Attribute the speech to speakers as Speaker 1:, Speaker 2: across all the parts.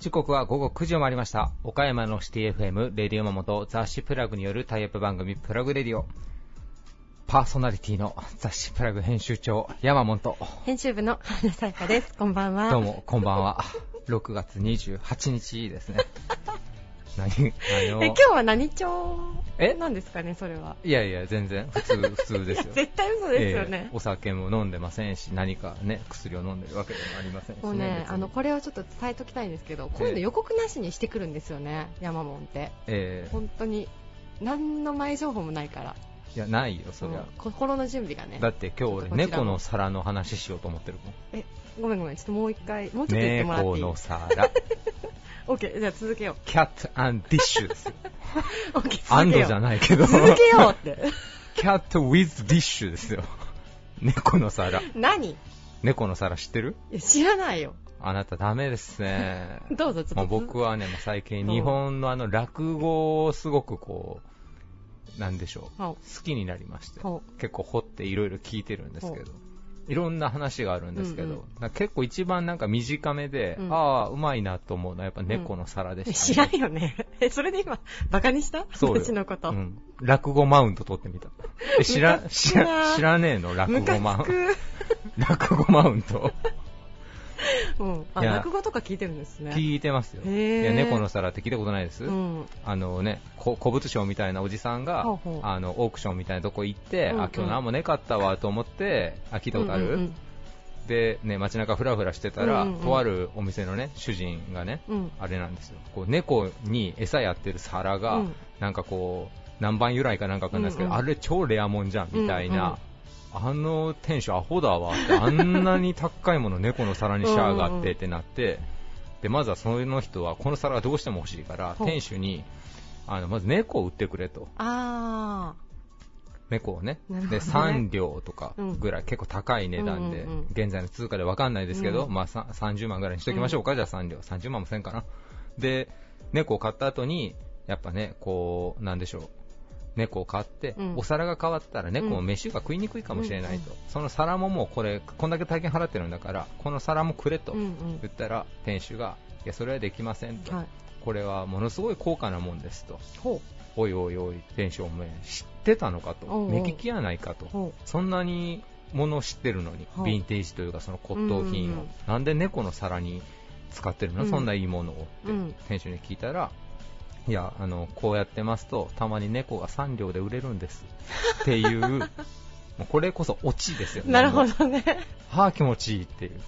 Speaker 1: 時刻は午後9時を回りました。岡山のシティ FM レディオマモと雑誌プラグによるタイアップ番組プラグレディオ。パーソナリティの雑誌プラグ編集長山本。
Speaker 2: 編集部の花さやかです。こんばんは。
Speaker 1: どうもこんばんは。6月28日ですね何？何を？
Speaker 2: え今日は何帳
Speaker 1: え？
Speaker 2: なんですかねそれは。い
Speaker 1: やいや全然。普通普通ですよ。
Speaker 2: 絶対嘘ですよね。
Speaker 1: え、ーお酒も飲んでませんし何かね薬を飲んでるわけでもありませんし、ね、
Speaker 2: もうねあのこれをちょっと伝えときたいんですけどこういうの予告なしにしてくるんですよね山門って。
Speaker 1: えー
Speaker 2: 本当に何の前情報もないから。
Speaker 1: いやないよそりゃ、
Speaker 2: うん心の準備がね。
Speaker 1: だって今日俺猫の皿の話しようと思ってるもん。
Speaker 2: えごめんごめんちょっともう一回もうちょっと言ってもらっていい？
Speaker 1: 猫の皿
Speaker 2: OK じゃあ続けよ
Speaker 1: キャットディッシュですよ
Speaker 2: う。OK
Speaker 1: アンドじゃ
Speaker 2: い
Speaker 1: ないけど。
Speaker 2: 続けようって。
Speaker 1: キャット with ディッシュですよ。猫の皿。
Speaker 2: 何？い
Speaker 1: 猫の皿知ってる？
Speaker 2: や知らないよ。
Speaker 1: あなたダメですね。
Speaker 2: どうぞちょっと。
Speaker 1: もう僕はねもう最近
Speaker 2: う。ん
Speaker 1: 日本のあの落語をすごくこうなんでしょう。
Speaker 2: ほ
Speaker 1: 好きになりまして。結構掘っていろいろ聞いてるんですけどいろんな話があるんですけど、
Speaker 2: うんうん。
Speaker 1: 結構一番なんか短めで、
Speaker 2: うん。
Speaker 1: ああうまいなと思うのはやっぱ猫の皿で
Speaker 2: う
Speaker 1: した、
Speaker 2: 知らんよね。えそれで今バカにした？
Speaker 1: そうよ。
Speaker 2: 私のこと、
Speaker 1: うん、落語マウント取ってみた。え知ら知ら知らねえの？落語マウント。落語マウント
Speaker 2: うん、あ落語とか聞いてるんですね。
Speaker 1: 聞いてますよ。いや猫の皿って聞いたことないです、
Speaker 2: うん、
Speaker 1: あのね、こ古物商みたいなおじさんがあのオークションみたいなとこ行って、
Speaker 2: うんうん。
Speaker 1: あ今日何もねかったわと思ってあ聞いたことある、
Speaker 2: うんうん
Speaker 1: で、ね、街中ふらふらしてたら、
Speaker 2: うんうんうん。
Speaker 1: とあるお店のね主人がね、
Speaker 2: うん。
Speaker 1: あれなんですよ。こう猫に餌やってる皿が、
Speaker 2: うん。
Speaker 1: なんかこう南蛮由来かなんかわかんないですけど、
Speaker 2: うんうん。
Speaker 1: あれ超レアもんじゃんみたいな、あの店主アホだわってあんなに高いもの猫の皿にしやがってってなってでまずはその人はこの皿がどうしても欲しいから店主にあのまず猫を売ってくれと。
Speaker 2: あ
Speaker 1: 猫をね。
Speaker 2: ね。
Speaker 1: で3両とかぐらい、結構高い値段で、現在の通貨で分かんないですけど、
Speaker 2: うん。
Speaker 1: まあ、さ30万ぐらいにしときましょうか、じゃあ3両30万もせんかな。で猫を買った後にやっぱねこうなんでしょう猫を買って、
Speaker 2: うん。
Speaker 1: お皿が変わったら猫も飯が食いにくいかもしれないと、その皿ももうこれこんだけ大金払ってるんだからこの皿もくれと言ったら店主がいやそれはできませんと、
Speaker 2: はい、
Speaker 1: これはものすごい高価なもんですと。
Speaker 2: ほ
Speaker 1: おいおいおい店主お前知ってたのかと。目利きやないかと。そんなにものを知ってるのに
Speaker 2: はあ
Speaker 1: ヴィンテージというかその骨董品を。
Speaker 2: うんうん。
Speaker 1: なんで猫の皿に使ってるの、
Speaker 2: うん。
Speaker 1: そんないいものをって
Speaker 2: うん。
Speaker 1: 店主に聞いたらいやあのこうやってますとたまに猫が3両で売れるんですっていう もうこれこそオチですよ
Speaker 2: う
Speaker 1: ね
Speaker 2: なるほどね。
Speaker 1: はあ気持ちいいっていう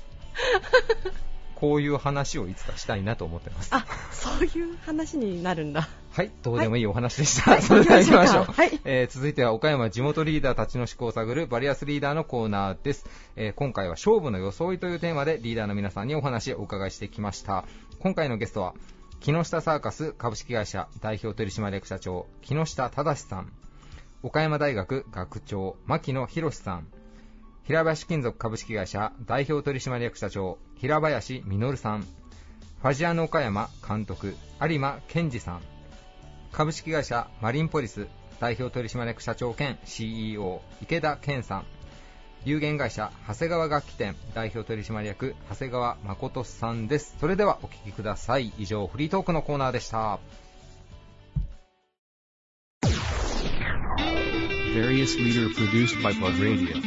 Speaker 1: こういう話をいつかしたいなと思ってます
Speaker 2: あ、そういう話になるんだ。
Speaker 1: はい、どうでもいいお話でした。
Speaker 2: はい
Speaker 1: それでは行きましょう。
Speaker 2: はい
Speaker 1: えー続いては岡山地元リーダーたちの思考を探るバリアスリーダーのコーナーです。えー今回は勝負の装いというテーマでリーダーの皆さんにお話をお伺いしてきました。今回のゲストは、木下サーカス株式会社代表取締役社長、木下忠さん、岡山大学学長、牧野博さん、平林金属株式会社代表取締役社長、平林実さん、ファジアノ岡山監督、有馬健二さん、株式会社マリンポリス代表取締役社長兼 CEO 池田健さん有限会社長谷川楽器店代表取締役長谷川誠さんですそれではお聞きください以上フリートークのコーナーでした
Speaker 3: Various leader produced by Plug Radio.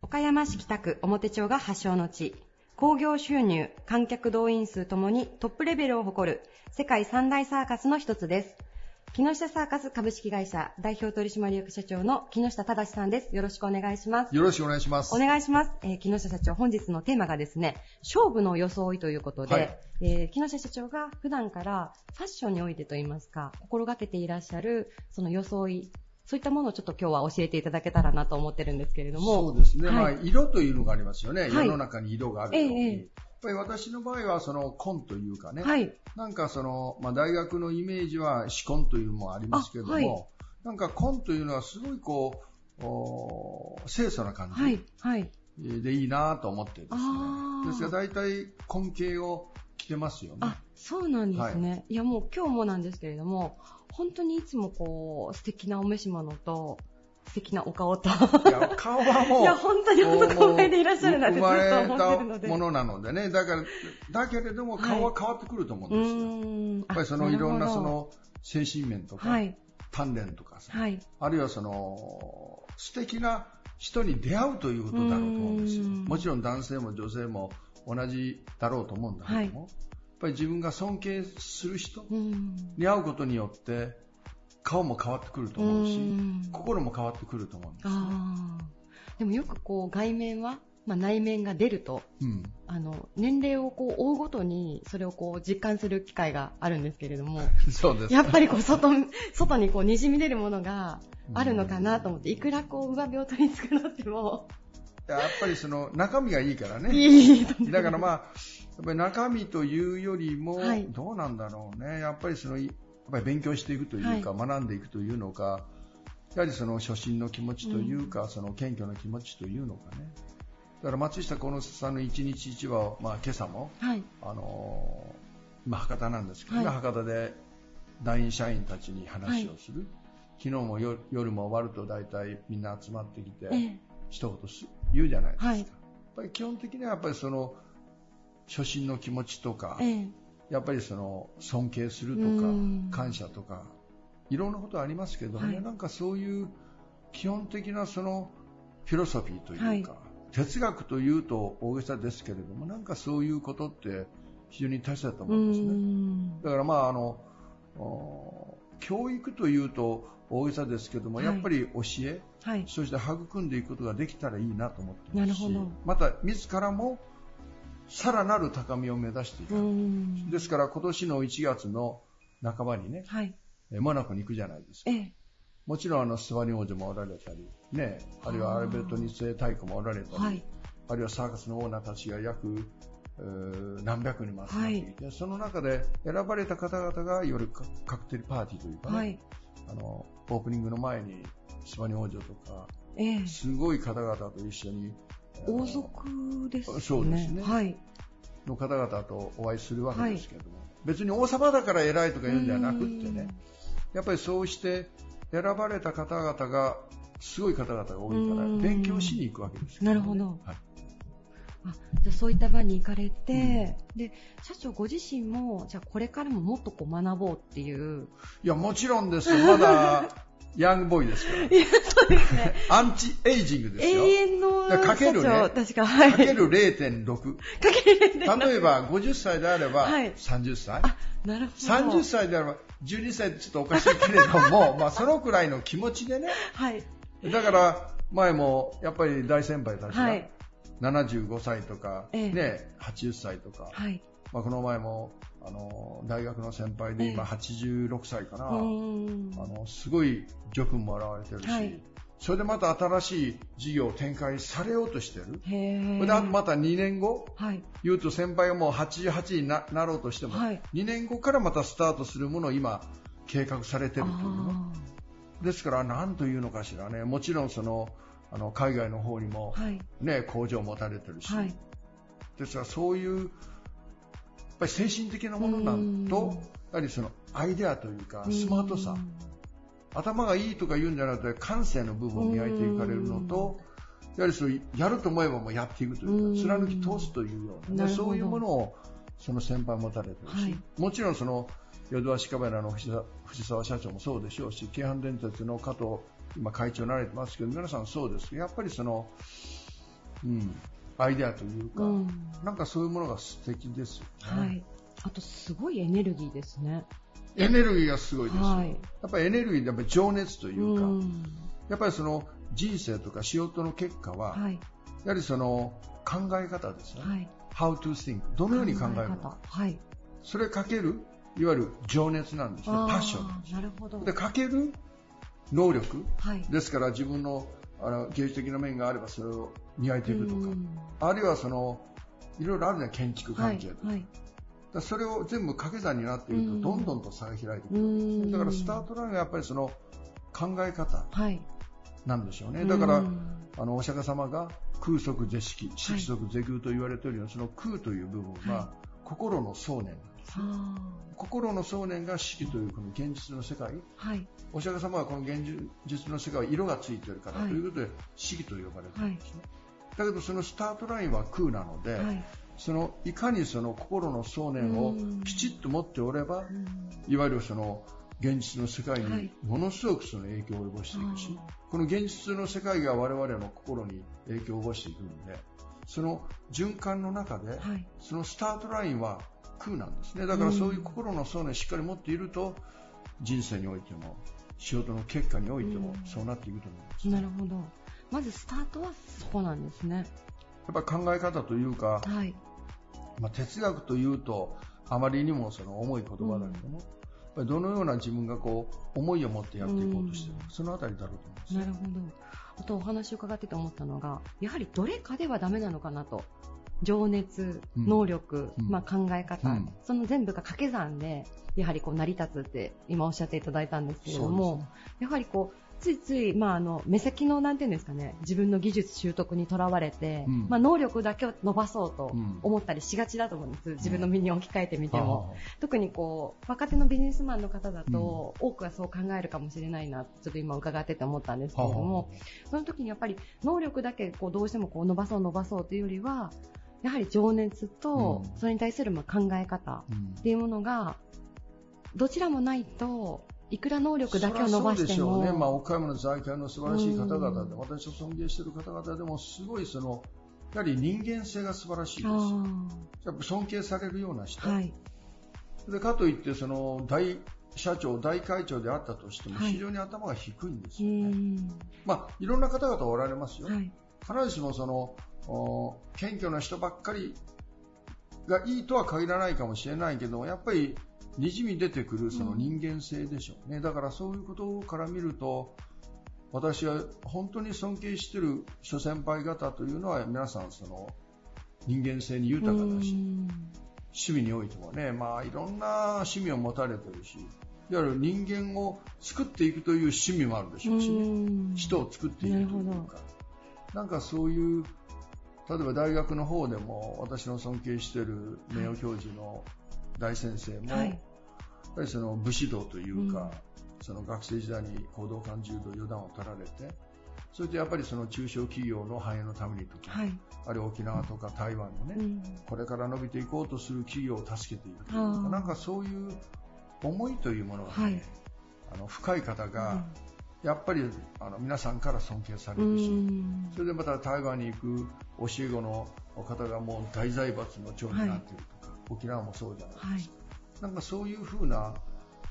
Speaker 2: 岡山市北区表町が発祥の地。興行収入、観客動員数ともにトップレベルを誇る世界三大サーカスの一つです。木下サーカス株式会社代表取締役社長の木下忠さんです。よろしくお願いします。
Speaker 4: よろしくお願いします。
Speaker 2: お願いします。えー木下社長、本日のテーマがですね、勝負の装いということで、
Speaker 4: はい
Speaker 2: えー木下社長が普段からファッションにおいてといいますか、心がけていらっしゃるその装い、そういったものをちょっと今日は教えていただけたらなと思ってるんですけれども。
Speaker 4: そうですね。
Speaker 2: はい
Speaker 4: まあ、色というのがありますよね。
Speaker 2: はい
Speaker 4: 世の中に色があるように。
Speaker 2: え
Speaker 4: ぱり私の場合は、その、紺というかね。
Speaker 2: はい。
Speaker 4: なんかその、まあ、大学のイメージは、紫紺というのもありますけれども、
Speaker 2: あはい
Speaker 4: なんか紺というのはすごいこう、お清楚な感じ。
Speaker 2: はい。はい。
Speaker 4: でいいなと思ってですねですから大体紺系を着てますよね。
Speaker 2: あ、そうなんですね。い、やもう今日もなんですけれども、本当にいつもこう、素敵なお召し物と、素敵なお顔と。
Speaker 4: いや、顔はもう、
Speaker 2: いや、本当に男前でいらっしゃるなってずっと
Speaker 4: 生まれ
Speaker 2: 思ってるので。
Speaker 4: たものなのでね。だから、だけれども顔は変わってくると思うん
Speaker 2: う
Speaker 4: ですよ。
Speaker 2: ーん。
Speaker 4: やっぱりそのいろんなその精神面とか、
Speaker 2: はい。
Speaker 4: 鍛錬とかさ、
Speaker 2: はい。
Speaker 4: あるいはその素敵な人に出会うということだろうと思うんですよ。
Speaker 2: うん
Speaker 4: もちろん男性も女性も同じだろうと思うんだけども、
Speaker 2: はい
Speaker 4: やっぱり自分が尊敬する人
Speaker 2: うん。
Speaker 4: に会うことによって顔も変わってくると思うし、
Speaker 2: ん
Speaker 4: 心も変わってくると思うんですよ。
Speaker 2: ああ。でもよくこう、外面は、まあ内面が出ると、
Speaker 4: うん
Speaker 2: あの、年齢をこう追うごとに、それをこう実感する機会があるんですけれども、
Speaker 4: そうです。
Speaker 2: やっぱりこう外、外にこう滲み出るものがあるのかなと思って、いくらこう上辺を取り繕っても、
Speaker 4: やっぱりその中身がいいからね。だからまあ、やっぱり中身というよりも、
Speaker 2: はい
Speaker 4: どうなんだろうね。やっぱりその、ぱり勉強していくというか、学んでいくというのか、やはりその初心の気持ちというか、その謙虚な気持ちというのかね。だから松下幸之助さんの一日一話を、まあ今朝も、
Speaker 2: はい。
Speaker 4: あのー今博多なんですけどね、
Speaker 2: はい
Speaker 4: 博多で団員社員たちに話をする。昨日も夜夜も終わると大体みんな集まってきて、
Speaker 2: ええ。
Speaker 4: 一言す言うじゃないですか。
Speaker 2: はい
Speaker 4: やっぱり基本的にはやっぱりその初心の気持ちとか、
Speaker 2: ええ。
Speaker 4: やっぱりその尊敬すると
Speaker 2: うん。
Speaker 4: か感謝とかいろんなことありますけどね、
Speaker 2: はい。
Speaker 4: なんかそういう基本的なそのフィロソフィーというか、
Speaker 2: はい。
Speaker 4: 哲学というと大げさですけれどもなんかそういうことって非常に大切だと思うんですね。
Speaker 2: ん。
Speaker 4: だからまああのお教育というと大げさですけども、
Speaker 2: はい。
Speaker 4: やっぱり教え
Speaker 2: はい。
Speaker 4: そして育んでいくことができたらいいなと思ってますしまた自らもさらなる高みを目指していく、
Speaker 2: ん
Speaker 4: ですから今年の1月の半ばにね
Speaker 2: はい。
Speaker 4: えモナコに行くじゃないですか
Speaker 2: ええ。
Speaker 4: もちろんあのスワニ王女もおられたり、ね、あるいはアルベルト2世太子もおられたり、
Speaker 2: はい。
Speaker 4: あるいはサーカスのオーナーたちが約えー何百人も集まっていて、その中で選ばれた方々が夜カカクテルパーティーというかね、
Speaker 2: はい。
Speaker 4: あのオープニングの前にスワニ王女とか
Speaker 2: ええ。
Speaker 4: すごい方々と一緒に
Speaker 2: 王族ですね。
Speaker 4: そうですね。
Speaker 2: はい。
Speaker 4: の方々とお会いするわけですけども、別に王様だから偉いとか言うんじゃなくってね、やっぱりそうして選ばれた方々がすごい方々が多いから
Speaker 2: うん。
Speaker 4: 勉強しに行くわけですよ、
Speaker 2: なるほど。
Speaker 4: はい。
Speaker 2: あじゃあそういった場に行かれて、で社長ご自身もじゃあこれからももっとこう学ぼうっていう。
Speaker 4: いや、もちろんです。よ。まだ、ヤングボーイですから。
Speaker 2: そうですね。
Speaker 4: アンチエイジングですよ。
Speaker 2: 永遠の
Speaker 4: だからかけるね。
Speaker 2: 社長確かはい。
Speaker 4: かける0.6。
Speaker 2: かける
Speaker 4: 例えば、50歳であれば、
Speaker 2: はい。
Speaker 4: 30歳。
Speaker 2: あなるほど。
Speaker 4: 30歳であれば、12歳ってちょっとおかしいけれども、まあ、そのくらいの気持ちでね。
Speaker 2: はい。
Speaker 4: だから、前も、やっぱり大先輩たちが
Speaker 2: はい、
Speaker 4: 75歳とか、
Speaker 2: ええ。
Speaker 4: ね、80歳とか、
Speaker 2: はい。
Speaker 4: まあ、この前も、あの、大学の先輩で今
Speaker 2: ええ
Speaker 4: 86歳かな。
Speaker 2: うーん
Speaker 4: あの、すごい助君も現れてるし、
Speaker 2: はい。
Speaker 4: それでまた新しい事業を展開されようとしてる。
Speaker 2: へ
Speaker 4: それ
Speaker 2: え
Speaker 4: であとまた2年後、
Speaker 2: はい。
Speaker 4: 言うと先輩がもう88にななろうとしても、
Speaker 2: はい。
Speaker 4: 2年後からまたスタートするものを今、計画されてるというね。
Speaker 2: あ
Speaker 4: ですから、なんというのかしらね、もちろんその、あの海外の方にも
Speaker 2: ー、はい。
Speaker 4: ね工場を持たれてるし、
Speaker 2: はい。
Speaker 4: ですからそういうぱり精神的なものなんと
Speaker 2: うん。
Speaker 4: やはりそのアイデアというかスマートさ。頭がいいとか言うんじゃなくて感性の部分を磨いていかれるのとやはりそうやると思えばもうやっていくという
Speaker 2: うん。
Speaker 4: か貫き通すというような、そういうものをその先輩持たれてるし、
Speaker 2: はい。
Speaker 4: もちろんその淀橋カメラの藤沢藤沢社長もそうでしょうし京阪電鉄の加藤今会長になられてますけど皆さんそうですけどやっぱりその、うん、アイデアというか、
Speaker 2: うん
Speaker 4: なんかそういうものが素敵ですよね。
Speaker 2: はいあとすごいエネルギーですね
Speaker 4: エネルギーがすごいですよ。
Speaker 2: はい
Speaker 4: やっぱりエネルギーでやっぱり情熱というか、
Speaker 2: ん
Speaker 4: やっぱりその人生とか仕事の結果は、
Speaker 2: はい
Speaker 4: やはりその考え方ですね。
Speaker 2: はい
Speaker 4: How to think。どのように考えるの
Speaker 2: 方
Speaker 4: か。
Speaker 2: はい
Speaker 4: それかける、いわゆる情熱なんですね。パッションな
Speaker 2: るほど
Speaker 4: で、かける能力。
Speaker 2: はい
Speaker 4: ですから自分のあの芸術的な面があればそれを磨いていくとか、
Speaker 2: うん。
Speaker 4: あるいはその、いろいろあるね、建築関係とか。
Speaker 2: はい
Speaker 4: だからそれを全部掛け算になっていると、
Speaker 2: うん。
Speaker 4: どんどんと差が開いてく
Speaker 2: う
Speaker 4: る。
Speaker 2: ん。
Speaker 4: だからスタートラインはやっぱりその考え方
Speaker 2: はい。
Speaker 4: なんでしょうね。だから、
Speaker 2: うん
Speaker 4: あのお釈迦様が空即是色、色即是空と言われているように、その空という部分は、
Speaker 2: は
Speaker 4: 心の想念心の想念が四季というこの現実の世界、
Speaker 2: あはい。
Speaker 4: お釈迦様はこの現実の世界は色がついてるから
Speaker 2: はい
Speaker 4: ということで四季と呼ばれてるんですね。だけどそのスタートラインは空なので、
Speaker 2: はい。
Speaker 4: そのいかにその心の想念をきちっと持っておれば、
Speaker 2: うん
Speaker 4: いわゆるその現実の世界
Speaker 2: はい
Speaker 4: にものすごくその影響を及ぼしていくし、
Speaker 2: あ
Speaker 4: この現実の世界が我々の心に影響を及ぼしていくので、その循環の中で、
Speaker 2: はい。
Speaker 4: そのスタートラインは空なんですね。だからそういう心の想念をしっかり持っていると、人生においても、仕事の結果においても
Speaker 2: うん
Speaker 4: そうなっていくと思います。
Speaker 2: なるほど。まずスタートはそこなんですね。
Speaker 4: やっぱ考え方というか、
Speaker 2: はい。
Speaker 4: まあ、哲学というとあまりにもその重い言葉だけども、やっぱりどのような自分がこう思いを持ってやっていこうとしているか、
Speaker 2: うん
Speaker 4: そのあたりだろうと思います。
Speaker 2: なるほど。あとお話を伺ってて思ったのが、やはりどれかではダメなのかなと。情熱、
Speaker 4: うん
Speaker 2: 能力、
Speaker 4: うん
Speaker 2: まあ、考え方、
Speaker 4: うん
Speaker 2: その全部が掛け算で、やはりこう成り立つって今おっしゃっていただいたんですけれども、
Speaker 4: ね
Speaker 2: やはりこう、ついつい、まあ、あの目先のなんていうんですかね自分の技術習得にとらわれて、
Speaker 4: うん。
Speaker 2: まあ、能力だけを伸ばそうと
Speaker 4: うん。
Speaker 2: 思ったりしがちだと思うんです、自分の身に置き換えてみても、
Speaker 4: あ
Speaker 2: 特にこう若手のビジネスマンの方だと、多くはそう考えるかもしれないなちょっと今伺ってて思ったんですけれども、その時にやっぱり能力だけこうどうしてもこう伸ばそう伸ばそうというよりはやはり情熱と
Speaker 4: うん。
Speaker 2: それに対するまあ考え方っていうものがどちらもないといくら能力だけを伸ばしても
Speaker 4: ね、まあ、岡山の財界の素晴らしい方々で、
Speaker 2: うん
Speaker 4: 私を尊敬している方々でも、すごいその、やはり人間性が素晴らしいです。
Speaker 2: あ
Speaker 4: やっぱ尊敬されるような人。
Speaker 2: ーはい
Speaker 4: でかといって、その、大社長、大会長であったとしても、
Speaker 2: はい
Speaker 4: 非常に頭が低いんです
Speaker 2: う
Speaker 4: よね。
Speaker 2: ん
Speaker 4: まあ、いろんな方々おられますよ。
Speaker 2: はい
Speaker 4: 必ずしもその、お謙虚な人ばっかりがいいとは限らないかもしれないけども、やっぱり、にじみ出てくるその人間性でしょうね。だからそういうことから見ると、私は本当に尊敬している諸先輩方というのは皆さんその人間性に豊かだし、
Speaker 2: うん
Speaker 4: 趣味においてもね、まあいろんな趣味を持たれてるし、いわゆる人間を作っていくという趣味もあるでしょうしね。
Speaker 2: うん
Speaker 4: 人を作っていくというか、なんかそういう、例えば大学の方でも私の尊敬している名誉教授の大先生も、
Speaker 2: はい。
Speaker 4: やっぱりその武士道というか、
Speaker 2: うん。
Speaker 4: その学生時代に行動感柔道四段を取られて、それとやっぱりその中小企業の繁栄のためにとか、
Speaker 2: はい。
Speaker 4: あるいは沖縄とか台湾のね、
Speaker 2: うん。
Speaker 4: これから伸びていこうとする企業を助けていくというか、なんかそういう思いというものがね、
Speaker 2: はい。
Speaker 4: あの深い方が、
Speaker 2: うん。
Speaker 4: やっぱりあの皆さんから尊敬され
Speaker 2: う
Speaker 4: るし、
Speaker 2: ん。
Speaker 4: それでまた台湾に行く教え子の方がもう大財閥の長になっていると。か、沖縄もそうじゃないですか。なんかそういうふうな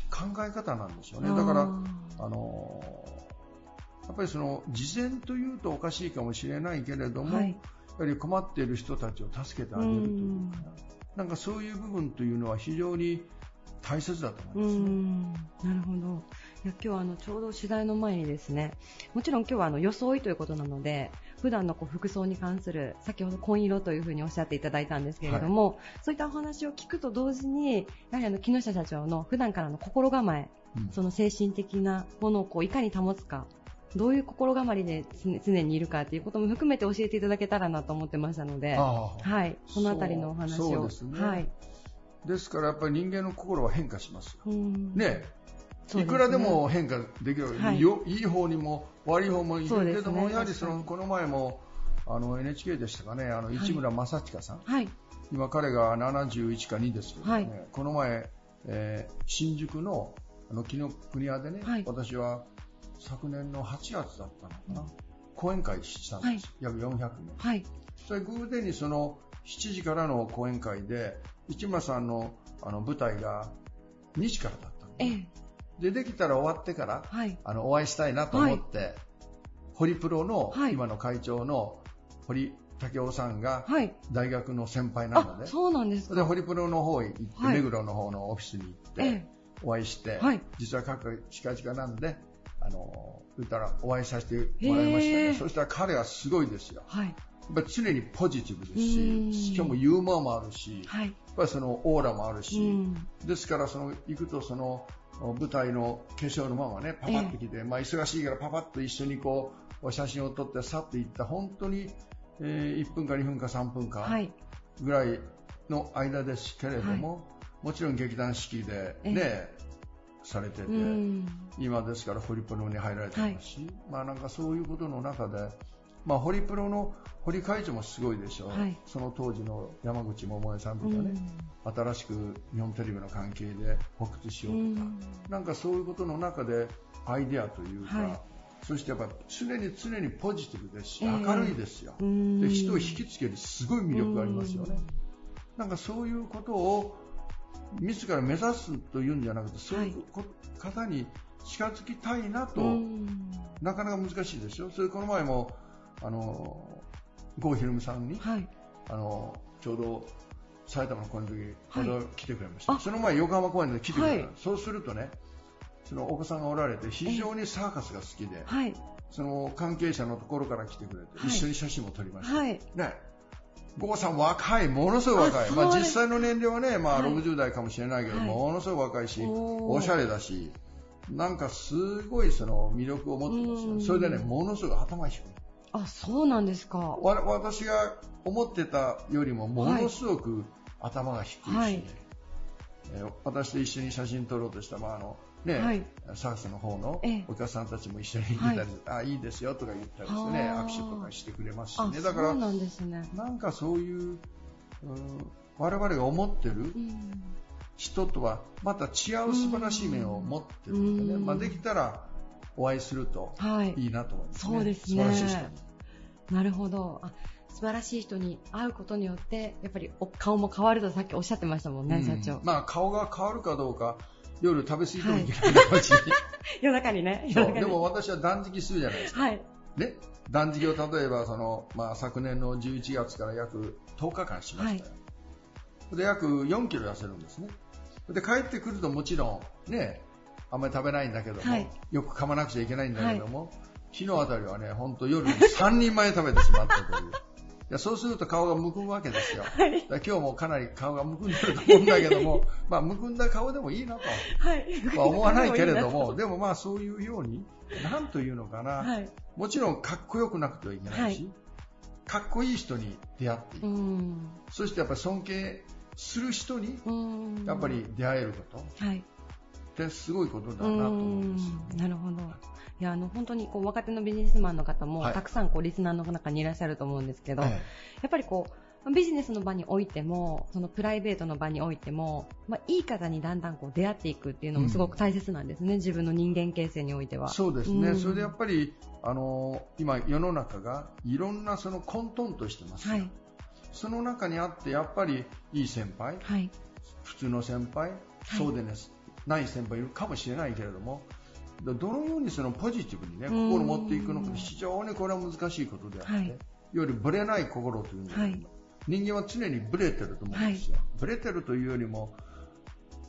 Speaker 4: 考え方なんでしょうね。だから、
Speaker 2: あ
Speaker 4: のやっぱりその事前というとおかしいかもしれないけれども、
Speaker 2: はい
Speaker 4: やはり困っている人たちを助けてあげるというかな、なんかそういう部分というのは非常に大切だと
Speaker 2: う
Speaker 4: 思いますね。
Speaker 2: んなるほど。いや今日はあのちょうど取材の前にですね、もちろん今日はあの装いということなので、普段のこう服装に関する先ほど紺色というふうにおっしゃっていただいたんですけれども、そういったお話を聞くと同時に、やはりあの木下社長の普段からの心構え、
Speaker 4: うん。
Speaker 2: その精神的なものをこういかに保つか。どういう心構えで常常にいるかということも含めて教えていただけたらなと思ってましたので、はい、そのあたりのお話を。
Speaker 4: ですね。
Speaker 2: はい。
Speaker 4: ですからやっぱり人間の心は変化しますねいくらでも変化できる、
Speaker 2: はい。
Speaker 4: よいい方にも悪い方もいるけども、やはりそのこの前もあの NHK でしたかね、あの市村正親さん、
Speaker 2: はい。
Speaker 4: 今彼が71か2ですけどね、
Speaker 2: はい。
Speaker 4: この前、えー新宿のあの紀ノ国屋でね、
Speaker 2: はい。
Speaker 4: 私は昨年の8月だったのかな、講演会したんです、約400名。
Speaker 2: はい。
Speaker 4: それ偶然にその7時からの講演会で、市村さんのあの舞台が2時からだったの
Speaker 2: え
Speaker 4: ね、
Speaker 2: え。
Speaker 4: で、できたら終わってから、
Speaker 2: はい。
Speaker 4: あのお会いしたいなと思って、ホリプロの、
Speaker 2: はい
Speaker 4: 今の会長の堀武雄さんが
Speaker 2: はい。
Speaker 4: 大学の先輩なの
Speaker 2: あ、
Speaker 4: で、
Speaker 2: そうなんですか。
Speaker 4: でホリプロの方へ行って、
Speaker 2: はい
Speaker 4: 目黒の方のオフィスに行って、
Speaker 2: え
Speaker 4: お会いして、
Speaker 2: はい
Speaker 4: 実は各近々なんで、あの言ったらお会いさせてもらいましたね。そしたら彼はすごいですよ。
Speaker 2: え。はい。
Speaker 4: やっぱり常にポジティブです
Speaker 2: うん
Speaker 4: し、しかもユーモアもあるし、
Speaker 2: はい。
Speaker 4: やっぱりそのオーラもある
Speaker 2: う
Speaker 4: し、
Speaker 2: ん。
Speaker 4: ですからその行くとその舞台の化粧のままねパパッと来て、まあ忙しいからパパッと一緒にこう写真を撮って去っていった。本当に、えー1分か2分か3分か
Speaker 2: はい。
Speaker 4: ぐらいの間ですけれども、もちろん劇団四季で
Speaker 2: え
Speaker 4: ね、されてて、
Speaker 2: うん。
Speaker 4: 今ですからホリプロに入られてますし、まあなんかそういうことの中で、まあホリプロの堀会長もすごいでしょう、
Speaker 2: はい。
Speaker 4: その当時の山口百恵さんとかね、新しく日本テレビの関係で発掘しよ
Speaker 2: う
Speaker 4: うとか、
Speaker 2: ん。
Speaker 4: なんかそういうことの中でアイデアというか、
Speaker 2: はい。
Speaker 4: そしてやっぱ常に常にポジティブですし、
Speaker 2: ええ。
Speaker 4: 明るいですよ、
Speaker 2: うん。
Speaker 4: で人を引きつけるすごい魅力がありますよね。なんかそういうことを自ら目指すというんじゃなくて、そういうこ方に近づきたいなと、
Speaker 2: うん。
Speaker 4: なかなか難しいですよ。それこの前も、あの、郷ひろみさんに、
Speaker 2: はい。
Speaker 4: あの、ちょうど埼玉の公演の時、
Speaker 2: は
Speaker 4: 来てくれました。
Speaker 2: あ。
Speaker 4: その前横浜公演で来てくれた、
Speaker 2: はい。
Speaker 4: そうするとね、そのお子さんがおられて非常にサーカスが好きで、
Speaker 2: はい。
Speaker 4: その関係者のところから来てくれて、
Speaker 2: はい。
Speaker 4: 一緒に写真も撮りました。
Speaker 2: はい。
Speaker 4: ね。郷さん若い、ものすごい若い。まあ実際の年齢はね、まあ
Speaker 2: はい。
Speaker 4: 60代かもしれないけど、
Speaker 2: はい。
Speaker 4: ものすごい若いし、
Speaker 2: お
Speaker 4: しゃれだし、なんかすごいその魅力を持ってますよ。
Speaker 2: うん。
Speaker 4: それでね、ものすごい頭が低い。
Speaker 2: あそうなんですか。
Speaker 4: わ私が思ってたよりもものすごく頭が低いしね、
Speaker 2: はい。
Speaker 4: えー私と一緒に写真撮ろうとした、まああのね
Speaker 2: はい。
Speaker 4: サーカスの方の
Speaker 2: ええ。
Speaker 4: お客さんたちも一緒に見たり、
Speaker 2: はい。
Speaker 4: あいいですよとか言ったりしてね
Speaker 2: はあ
Speaker 4: 握手とかしてくれますし
Speaker 2: あ
Speaker 4: ねだから
Speaker 2: そうなんですね。
Speaker 4: なんかそういう、うん我々が思ってる
Speaker 2: うん。
Speaker 4: 人とはまた違う素晴らしい面を持ってるんでね、
Speaker 2: うん。
Speaker 4: まあ、できたらお会いすると
Speaker 2: はい。
Speaker 4: いいなと思いますね。
Speaker 2: そうですね。
Speaker 4: 素晴らしい人に。
Speaker 2: なるほど。あ素晴らしい人に会うことによってやっぱりお顔も変わるとさっきおっしゃってましたもんね、
Speaker 4: うん。
Speaker 2: 社長。
Speaker 4: まあ顔が変わるかどうか夜食べ過ぎてもいけないかもしれない、
Speaker 2: 夜中にね。夜中に。
Speaker 4: でも私は断食するじゃないですか、
Speaker 2: はい。
Speaker 4: ね、断食を例えばその、まあ、昨年の11月から約10日間しましたよ、で約4キロ痩せるんですね。で帰ってくるともちろんねあんまり食べないんだけども、
Speaker 2: はい。
Speaker 4: よく噛まなくちゃいけないんだけども、昨日あたりはね本当夜に3人前食べてしまったという。いやそうすると顔がむくむわけですよ、
Speaker 2: はい。
Speaker 4: 今日もかなり顔がむくんでると思うんだけども、まあ、むくんだ顔でもいいなと、
Speaker 2: はい。
Speaker 4: まあ、思わないけれども、
Speaker 2: い い
Speaker 4: でもまあそういうように、なんというのかな、
Speaker 2: な。はい。
Speaker 4: もちろんかっこよくなくてはいけないし、
Speaker 2: はい。
Speaker 4: かっこいい人に出会っていく、
Speaker 2: うん。
Speaker 4: そしてやっぱり尊敬する人に
Speaker 2: うん。
Speaker 4: やっぱり出会えること。
Speaker 2: はい
Speaker 4: ってすごいことだ
Speaker 2: う
Speaker 4: なと思うんです
Speaker 2: なるほど。いやあの本当にこう若手のビジネスマンの方も
Speaker 4: はい。
Speaker 2: たくさんこうリスナーの中にいらっしゃると思うんですけど、
Speaker 4: え
Speaker 2: やっぱりこうビジネスの場においてもそのプライベートの場においても、まあ、いい方にだんだんこう出会っていくっていうのもすごく大切なんですね、自分の人間形成においては。
Speaker 4: そうですね、
Speaker 2: うん。
Speaker 4: それでやっぱりあの今、世の中がいろんなその混沌としてますよ、
Speaker 2: はい。
Speaker 4: その中にあってやっぱりいい先輩、
Speaker 2: はい。
Speaker 4: 普通の先輩、そうでね、ない先輩いるかもしれないけれども、どどのようにそのポジティブにね、
Speaker 2: うん。
Speaker 4: 心を持っていくのか、非常にこれは難しいことであって、
Speaker 2: はい。
Speaker 4: いわゆるブレない心というのは、
Speaker 2: はい。
Speaker 4: 人間は常にブレてると思うんですよ。ブレてるというよりも、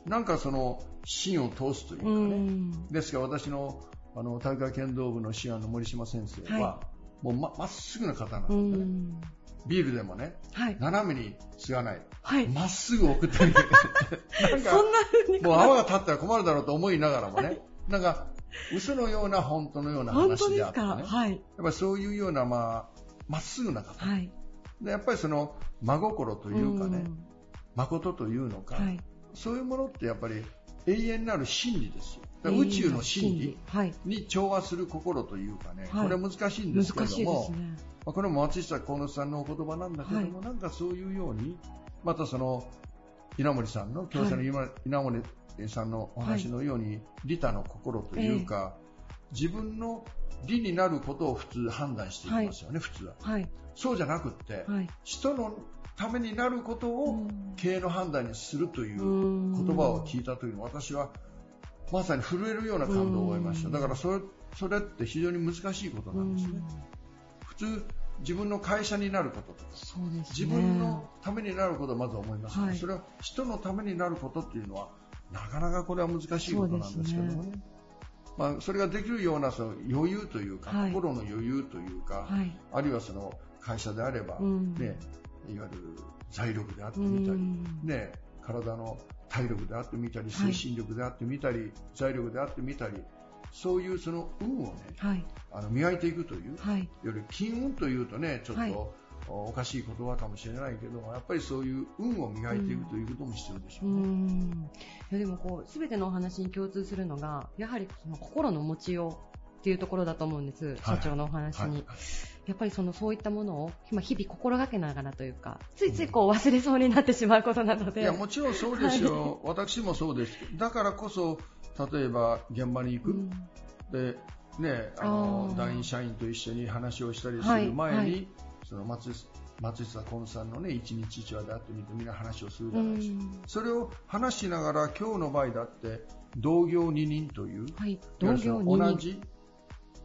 Speaker 4: なんかその芯を通すというか
Speaker 2: う
Speaker 4: ね。
Speaker 2: ん。
Speaker 4: ですから私のあの大会剣道部の師範の森島先生は、
Speaker 2: は
Speaker 4: もうままっすぐな方なん
Speaker 2: う
Speaker 4: でね。
Speaker 2: ん
Speaker 4: ビールでもね、
Speaker 2: はい。
Speaker 4: 斜めに継がない。
Speaker 2: はい。
Speaker 4: まっすぐ送ってみて。なんか
Speaker 2: そんな風に。
Speaker 4: もう泡が立ったら困るだろうと思いながらもね、なんか、嘘のような本当のような
Speaker 2: 本
Speaker 4: 話
Speaker 2: 当で
Speaker 4: あってね、やっ
Speaker 2: はい。
Speaker 4: ぱりそういうような、まあ、まっすぐな方。
Speaker 2: はい。
Speaker 4: でやっぱりその、真心というかね、
Speaker 2: ん。
Speaker 4: 誠というのか、
Speaker 2: はい。
Speaker 4: そういうものってやっぱり永遠なる真理ですよ。宇宙の真理
Speaker 2: はい。
Speaker 4: に調和する心というかね、
Speaker 2: はい。
Speaker 4: これは難しいんですけども、
Speaker 2: すね。
Speaker 4: まあ、これも松下幸之助さんのお言葉なんだけども、
Speaker 2: は
Speaker 4: なんかそういうように、またその稲森さんの、教授の稲稲森さんのお話のように、利他の心というか、自分の利になることを普通判断していきますよね、普通は。
Speaker 2: はい。
Speaker 4: そうじゃなくって、
Speaker 2: はい。
Speaker 4: 人のためになることを
Speaker 2: うん。
Speaker 4: 経営の判断にするという
Speaker 2: うん。
Speaker 4: 言葉を聞いたときに、私はまさに震えるような感動を覚えました。
Speaker 2: うん。
Speaker 4: だからそれそれって非常に難しいことなんですね。普通自分の会社になることとか
Speaker 2: ね。
Speaker 4: 自分のためになることをまず思います、
Speaker 2: はい。
Speaker 4: それは人のためになることっていうのはなかなかこれは難しいことなんですけどもね。まあ、それができるようなその余裕というか、
Speaker 2: はい。
Speaker 4: 心の余裕というか、
Speaker 2: はい。
Speaker 4: あるいはその会社であれば、
Speaker 2: うん。
Speaker 4: ね、いわゆる財力であって
Speaker 2: う
Speaker 4: みたり、
Speaker 2: ん。
Speaker 4: ね、体の体力であってみたり
Speaker 2: はい。
Speaker 4: 精神力であってみたり、財力であってみたりそういうその運をね
Speaker 2: はい。
Speaker 4: あの磨いていくという
Speaker 2: はい。
Speaker 4: より金運というとねちょっと、
Speaker 2: はい。
Speaker 4: おかしい言葉かもしれないけどもやっぱりそういう運を磨いていくということも必要でしょ
Speaker 2: う
Speaker 4: うね。
Speaker 2: ん。いやでもこう全てのお話に共通するのがやはりその心の持ちようっていうところだと思うんです、
Speaker 4: はい。
Speaker 2: 社長のお話に、
Speaker 4: はい
Speaker 2: やっぱりそのそういったものを今日々心がけながらというかついついこう忘れそうになってしまうことなので、
Speaker 4: いやもちろんそうですよ、私もそうです、だからこそ、例えば現場に行く、
Speaker 2: うん。
Speaker 4: でね、あの団員社員と一緒に話をしたりす
Speaker 2: はい。
Speaker 4: る前に、
Speaker 2: はい。
Speaker 4: その松松下幸さんのね、一日一話であってみて、みんな話をするじ
Speaker 2: う
Speaker 4: ゃないですか、
Speaker 2: ん。
Speaker 4: それを話しながら、今日の場合だって、同業二人という、
Speaker 2: はい、同業に
Speaker 4: 同じ、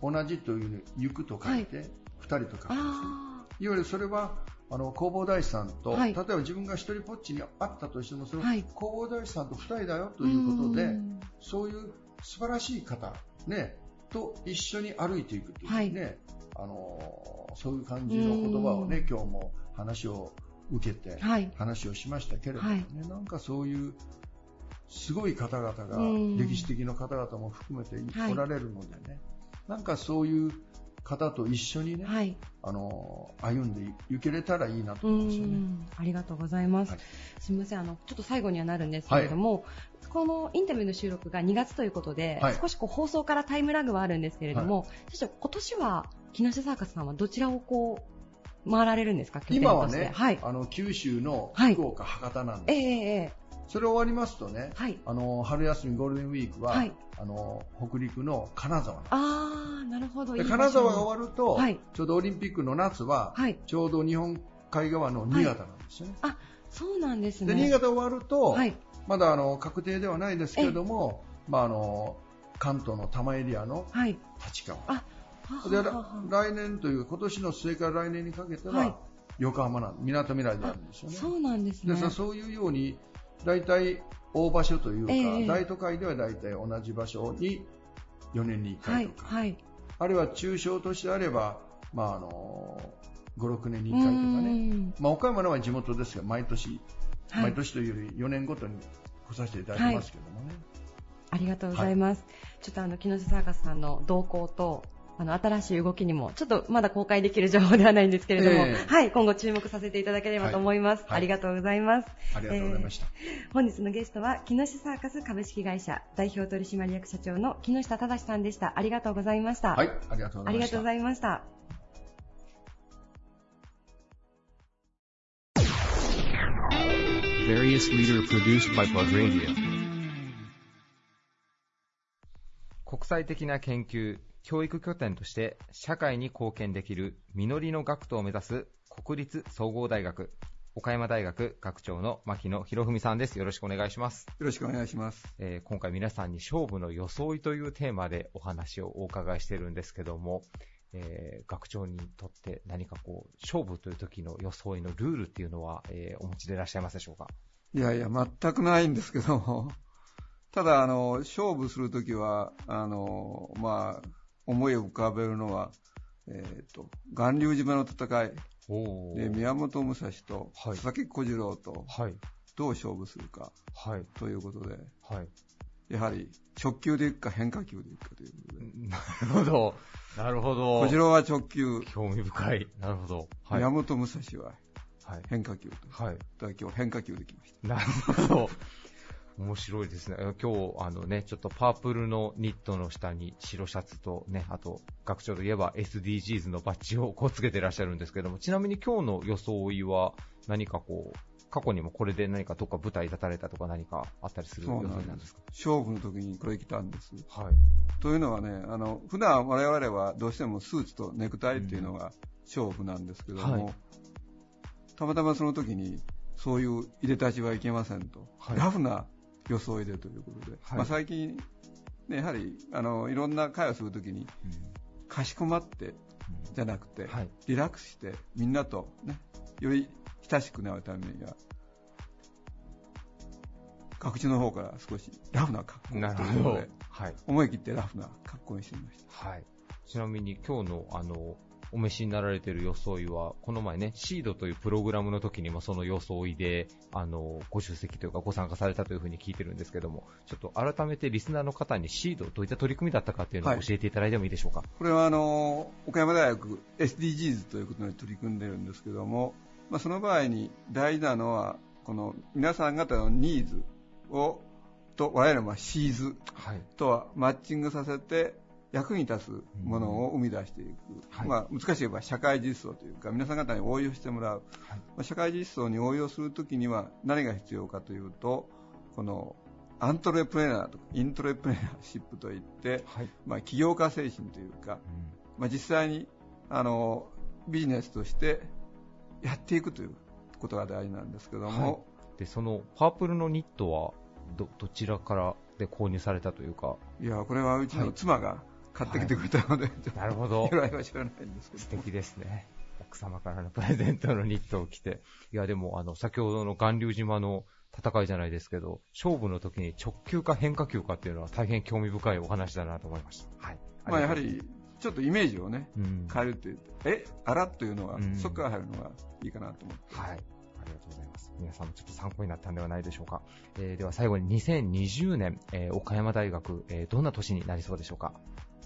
Speaker 4: 同じという、行くと書いて、二、人と書くんですね。
Speaker 2: あ
Speaker 4: いわゆるそれはあの弘法大師さんと、
Speaker 2: はい。
Speaker 4: 例えば自分が一人ぽっちに会ったとしてもその、
Speaker 2: はい。
Speaker 4: 弘法大師さんと二人だよ
Speaker 2: ー
Speaker 4: ということで
Speaker 2: うん。
Speaker 4: そういう素晴らしい方、ね、と一緒に歩いていくというね、あのそういう感じの言葉をね今日も話を受けて、
Speaker 2: はい。
Speaker 4: 話をしましたけれどもね、なんかそういうすごい方々が
Speaker 2: うん。
Speaker 4: 歴史的な方々も含めて
Speaker 2: はい。
Speaker 4: おられるのでね、なんかそういう方と一緒にね、
Speaker 2: はい。
Speaker 4: あの歩んでいけれたらいいなと
Speaker 2: う
Speaker 4: 思うんですよね。
Speaker 2: ん。ありがとうございます、
Speaker 4: はい。
Speaker 2: すみません。あのちょっと最後にはなるんですけれども、このインタビューの収録が2月ということで、
Speaker 4: はい。
Speaker 2: 少しこう放送からタイムラグはあるんですけれども、社長今年は木下サーカスさんはどちらをこう回られるんですか？
Speaker 4: 今はね、
Speaker 2: はい。
Speaker 4: あの九州の
Speaker 2: はい
Speaker 4: 福岡、博多なん
Speaker 2: え
Speaker 4: です、
Speaker 2: えええ
Speaker 4: それ終わりますとね、
Speaker 2: はい。
Speaker 4: あの春休みゴールデンウィークは、
Speaker 2: はい。
Speaker 4: あの北陸の金沢。なんです
Speaker 2: ああなるほど。
Speaker 4: 金沢が終わると、
Speaker 2: はい。
Speaker 4: ちょうどオリンピックの夏は、
Speaker 2: はい。
Speaker 4: ちょうど日本海側の新潟なんですよね。
Speaker 2: あそうなんですね。
Speaker 4: で新潟終わると、
Speaker 2: はい。
Speaker 4: まだあの確定ではないですけれども、まあ、あの関東の多摩エリアの
Speaker 2: はい。
Speaker 4: 立川。
Speaker 2: あは
Speaker 4: で来年という今年の末から来年にかけては、
Speaker 2: はい。
Speaker 4: 横浜なんみなとみらいであるんですよね。
Speaker 2: そうなんですね。
Speaker 4: でさそういうように大体大場所というか、
Speaker 2: ええ。
Speaker 4: 大都会では大体同じ場所に4年に1
Speaker 2: はい
Speaker 4: 回とか、
Speaker 2: はい
Speaker 4: あるいは中小としてあれば、まあ、あの56年に1
Speaker 2: う
Speaker 4: 回とかね、
Speaker 2: ん。
Speaker 4: まあ、岡山のは地元ですが毎年、
Speaker 2: はい。
Speaker 4: 毎年というより4年ごとに来させていただいてますけどもね、
Speaker 2: ありがとうございます。ちょっとあの、木下サーカスさんの動向と、あの、新しい動きにも、ちょっとまだ公開できる情報ではないんですけれども、
Speaker 4: ええ
Speaker 2: はい、今後注目させていただければと思います。
Speaker 4: はいはい
Speaker 2: ありがとうございます。
Speaker 4: ありがとうございました。
Speaker 2: 本日のゲストは、木下サーカス株式会社代表取締役社長の木下忠さんでした。ありがとうございました。
Speaker 4: はい、ありがとうございました。
Speaker 2: ありがとうございました。
Speaker 3: Various leader produced by Plug Radio.
Speaker 1: 国際的な研究、教育拠点として社会に貢献できる実りの学徒を目指す国立総合大学、岡山大学学長の牧野博文さんです。よろしくお願いします。
Speaker 5: よろしくお願いします。
Speaker 1: えー今回皆さんに勝負の装いというテーマでお話をお伺いしているんですけども、えー学長にとって何かこう、勝負という時の装いのルールっていうのは、えーお持ちでいらっしゃいますでしょうか？
Speaker 5: いやいや、全くないんですけども、ただ、あの、勝負するときは、あの、まあ、思いを浮かべるのは、えっ、と、巌流島の戦い
Speaker 1: お
Speaker 5: で、宮本武蔵と
Speaker 1: はい
Speaker 5: 佐々木小次郎と
Speaker 1: はい、
Speaker 5: どう勝負するか
Speaker 1: はい、
Speaker 5: ということで、
Speaker 1: はい。
Speaker 5: やはり直球でいくか変化球でいくかということで、
Speaker 1: なるほど。なるほど。
Speaker 5: 小次郎は直球、
Speaker 1: 興味深い。なるほど。はい。
Speaker 5: 宮本武蔵は
Speaker 1: はい。
Speaker 5: 変化球と。
Speaker 1: はい。
Speaker 5: だから今日変化球できました。
Speaker 1: なるほど。面白いですね。え今日、あのね、ちょっとパープルのニットの下に白シャツとね、あと、学長といえば SDGs のバッジをこうつけてらっしゃるんですけども、ちなみに今日の装いは何かこう、過去にもこれで何かどっか舞台立たれたとか何かあったりする
Speaker 5: そう
Speaker 1: 装い
Speaker 5: なんで
Speaker 1: すすか？
Speaker 5: 勝負の時にこれ着たんです。
Speaker 1: はい。
Speaker 5: というのはね、あの普段我々はどうしてもスーツとネクタイっていうのが勝負なんですけども、
Speaker 1: はい
Speaker 5: たまたまその時にそういう入れたちはいけませんと、
Speaker 1: はい
Speaker 5: ラフな装いでということで、
Speaker 1: はい
Speaker 5: まあ、最近、ね、やはりあのいろんな会をするときにかしこまってじゃなくて、
Speaker 1: はい。
Speaker 5: リラックスしてみんなと、ね、より親しくなるためには学長の方から少しラフな格好ということで。
Speaker 1: はい。
Speaker 5: 思い切ってラフな格好にしてみました。
Speaker 1: はい。ちなみに今日のあの、お召しになられている装いは、この前ね、シードというプログラムの時にもその装いで、あの、ご出席というかご参加されたというふうに聞いてるんですけども、ちょっと改めてリスナーの方にシードどういった取り組みだったかっていうのを教えていただいてもいいでしょうか？
Speaker 5: これはあの、岡山大学 SDGs ということに取り組んでるんですけども、まあ、その場合に大事なのは、この皆さん方のニーズを、と、我々はシーズとはマッチングさせて、役に立つものを生み出していく、はい、まあ、難しい言えば社会実装というか皆さん方に応用してもらう、はい、まあ、社会実装に応用するときには何が必要かというとこのアントレプレナーとかイントレプレナーシップといって、はい、まあ、起業家精神というか、うん、まあ、実際にあのビジネスとしてやっていくということが大事なんですけども、
Speaker 1: でそのパープルのニットはどどちらからで購入されたというか。
Speaker 5: いやこれはうちの妻が買ってきてくれたので、はい、
Speaker 1: なるほど。
Speaker 5: 由来は知らないんですけど。
Speaker 1: 素敵ですね。奥様からのプレゼントのニットを着て。いや、でも、あの、先ほどの巌流島の戦いじゃないですけど、勝負の時に直球か変化球かっていうのは大変興味深いお話だなと思いました。はい。
Speaker 5: まあ、やはり、ちょっとイメージをね、うん、変えるっていう、え、あらというのは、うん、そこから入るのがいいかなと思って。
Speaker 1: はい。ありがとうございます。皆さんもちょっと参考になったんではないでしょうか。えー、では最後に2020年、えー、岡山大学、えー、どんな年になりそうでしょうか？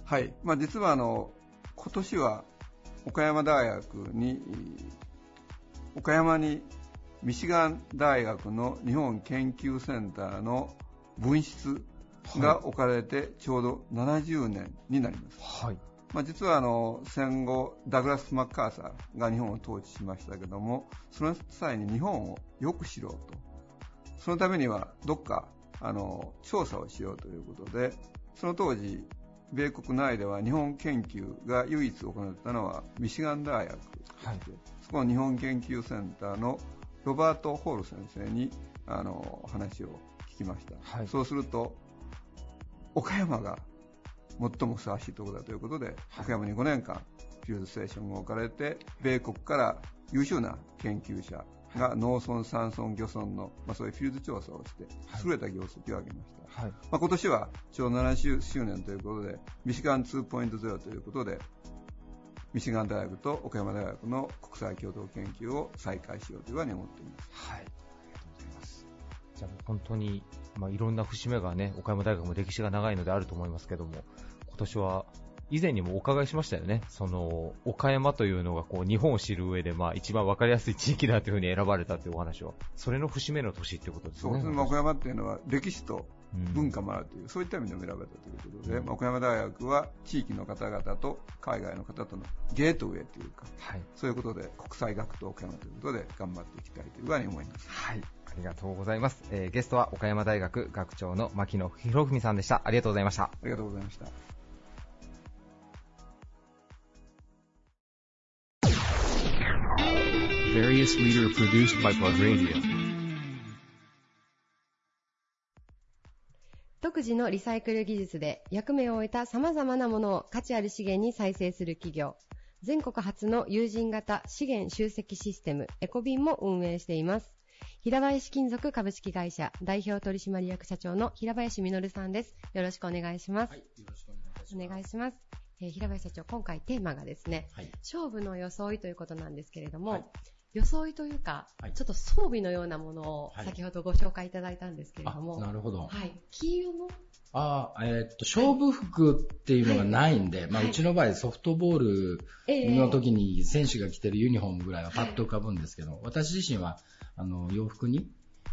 Speaker 5: はい、まあ、実はあの今年は岡山大学に岡山にミシガン大学の日本研究センターの分室が置かれてちょうど70年になります、はい。まあ、実はあの戦後ダグラス・マッカーサーが日本を統治しましたけどもその際に日本をよく知ろうと。そのためにはどっかあの調査をしようということでその当時米国内では日本研究が唯一行ったのはミシガン大学。で、はい、そこの日本研究センターのロバート・ホール先生にあの話を聞きました、はい、そうすると岡山が最もふさわしいところだということで、はい、岡山に5年間フィールドステーションが置かれて米国から優秀な研究者が農村、山村、漁村の、まあ、そういうフィールド調査をして、優れた業績を上げました。はい、まあ、今年はちょうど70周年ということで、ミシガン2.0ということで、ミシガン大学と岡山大学の国際共同研究を再開しようというふうに思っています。
Speaker 1: はい。ありがとうございます。じゃあ本当に、まあ、いろんな節目がね、岡山大学も歴史が長いのであると思いますけども、今年は以前にもお伺いしましたよね。その、岡山というのがこう、日本を知る上で、まあ、一番わかりやすい地域だというふうに選ばれたというお話は、それの節目の年ってことですね。そうですね。
Speaker 5: 岡山っていうのは歴史と文化もあるという、うん、そういった意味でも選ばれたということで、うん、岡山大学は地域の方々と海外の方とのゲートウェイというか、はい、そういうことで国際学と岡山ということで頑張っていきたいというふうに思います。
Speaker 1: はい。ありがとうございます。えー、ゲストは岡山大学学長の牧野博文さんでした。ありがとうございました。あ
Speaker 5: りがとうございました。Various leader produced by Plug Radio.
Speaker 2: 独自のリサイクル技術で役目を終えた様々なものを価値ある資源に再生する企業。全国初の有人型資源集積システムエコビンも運営しています。平林金属株式会社代表取締役社長の平林実さんです。よろしくお願いします。はい、よろしくお願いします。お願いします。えー、平林社長、今回テーマがですね、はい、勝負の装いということなんですけれども、はい、装いというか、はい、ちょっと装備のようなものを先ほどご紹介いただいたんですけれども。
Speaker 6: なるほど。
Speaker 2: はい。黄色の？
Speaker 6: ああ、えー、っと、勝負服っていうのがないんで、はい、まあ、うちの場合ソフトボールの時に選手が着てるユニフォームぐらいはパッと浮かぶんですけど、私自身は、あの、洋服に、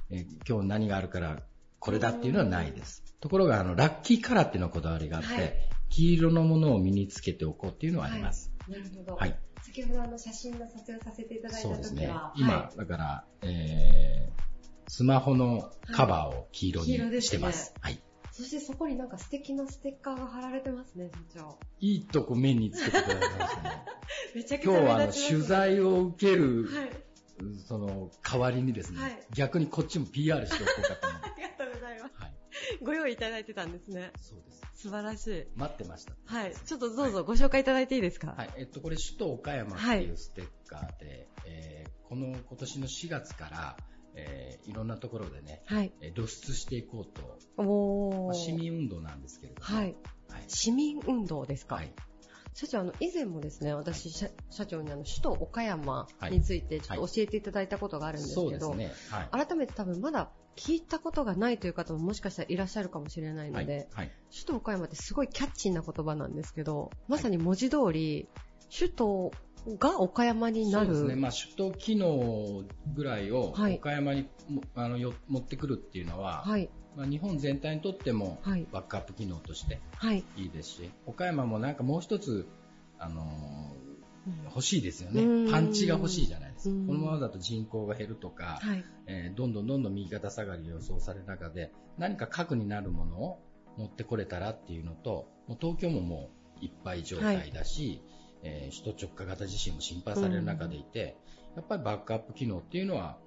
Speaker 6: えー、今日何があるからこれだっていうのはないです。ところが、あの、ラッキーカラーっていうのこだわりがあって、はい、黄色のものを身につけておこうっていうのはあります。
Speaker 2: なるほど。はい。先ほどあの写真の撮影をさせていただいた時は、そうですね。
Speaker 6: 今、はい、だから、えー、スマホのカバーを黄色にしてます。はい。
Speaker 2: そしてそこになんか素敵なステッカーが貼られてますね、社長。
Speaker 6: いいとこ目につけてくださいましたね。
Speaker 2: めちゃく
Speaker 6: ちゃ今日はあの取材を受ける、はい、その代わりにですね、はい、逆にこっちも PR しておこうかと思って。
Speaker 2: ご用意いただいてたんですね。
Speaker 6: そうです。
Speaker 2: 素晴らしい。
Speaker 6: 待ってました。
Speaker 2: はい。ちょっとどうぞご紹介いただいていいですか？
Speaker 6: はい。えっと、これ、首都岡山っていうステッカーで、はい、えー、この今年の4月から、えー、いろんなところでね、はい、えー、露出していこうと。おまあ、市民運動なんですけれども。
Speaker 2: はい。はい、市民運動ですか？はい。社長、あの、以前もですね、私、社社長にあの、首都岡山についてちょっと教えていただいたことがあるんですけど。改めて多分まだ聞いたことがないという方ももしかしたらいらっしゃるかもしれないので、首都岡山ってすごいキャッチーな言葉なんですけど、まさに文字通り、首都が岡山になる。
Speaker 6: そうですね、まあ、首都機能ぐらいを
Speaker 2: はい
Speaker 6: 岡山にも、あのよ持ってくるっていうのは、
Speaker 2: はい。
Speaker 6: まあ、日本全体にとっても
Speaker 2: はい
Speaker 6: バックアップ機能として
Speaker 2: はい。
Speaker 6: いいですし、岡山もなんかもう一つ、あのー欲しいですよね
Speaker 2: うん。
Speaker 6: パンチが欲しいじゃないですか。
Speaker 2: うん
Speaker 6: このままだと人口が減るとか、
Speaker 2: はい。
Speaker 6: えーどんどんどんどん右肩下がりが予想される中で、何か核になるものを持ってこれたらっていうのと、もう東京ももういっぱい状態だし、えー首都直下型地震も心配される中でいて、やっぱりバックアップ機能っていうのは、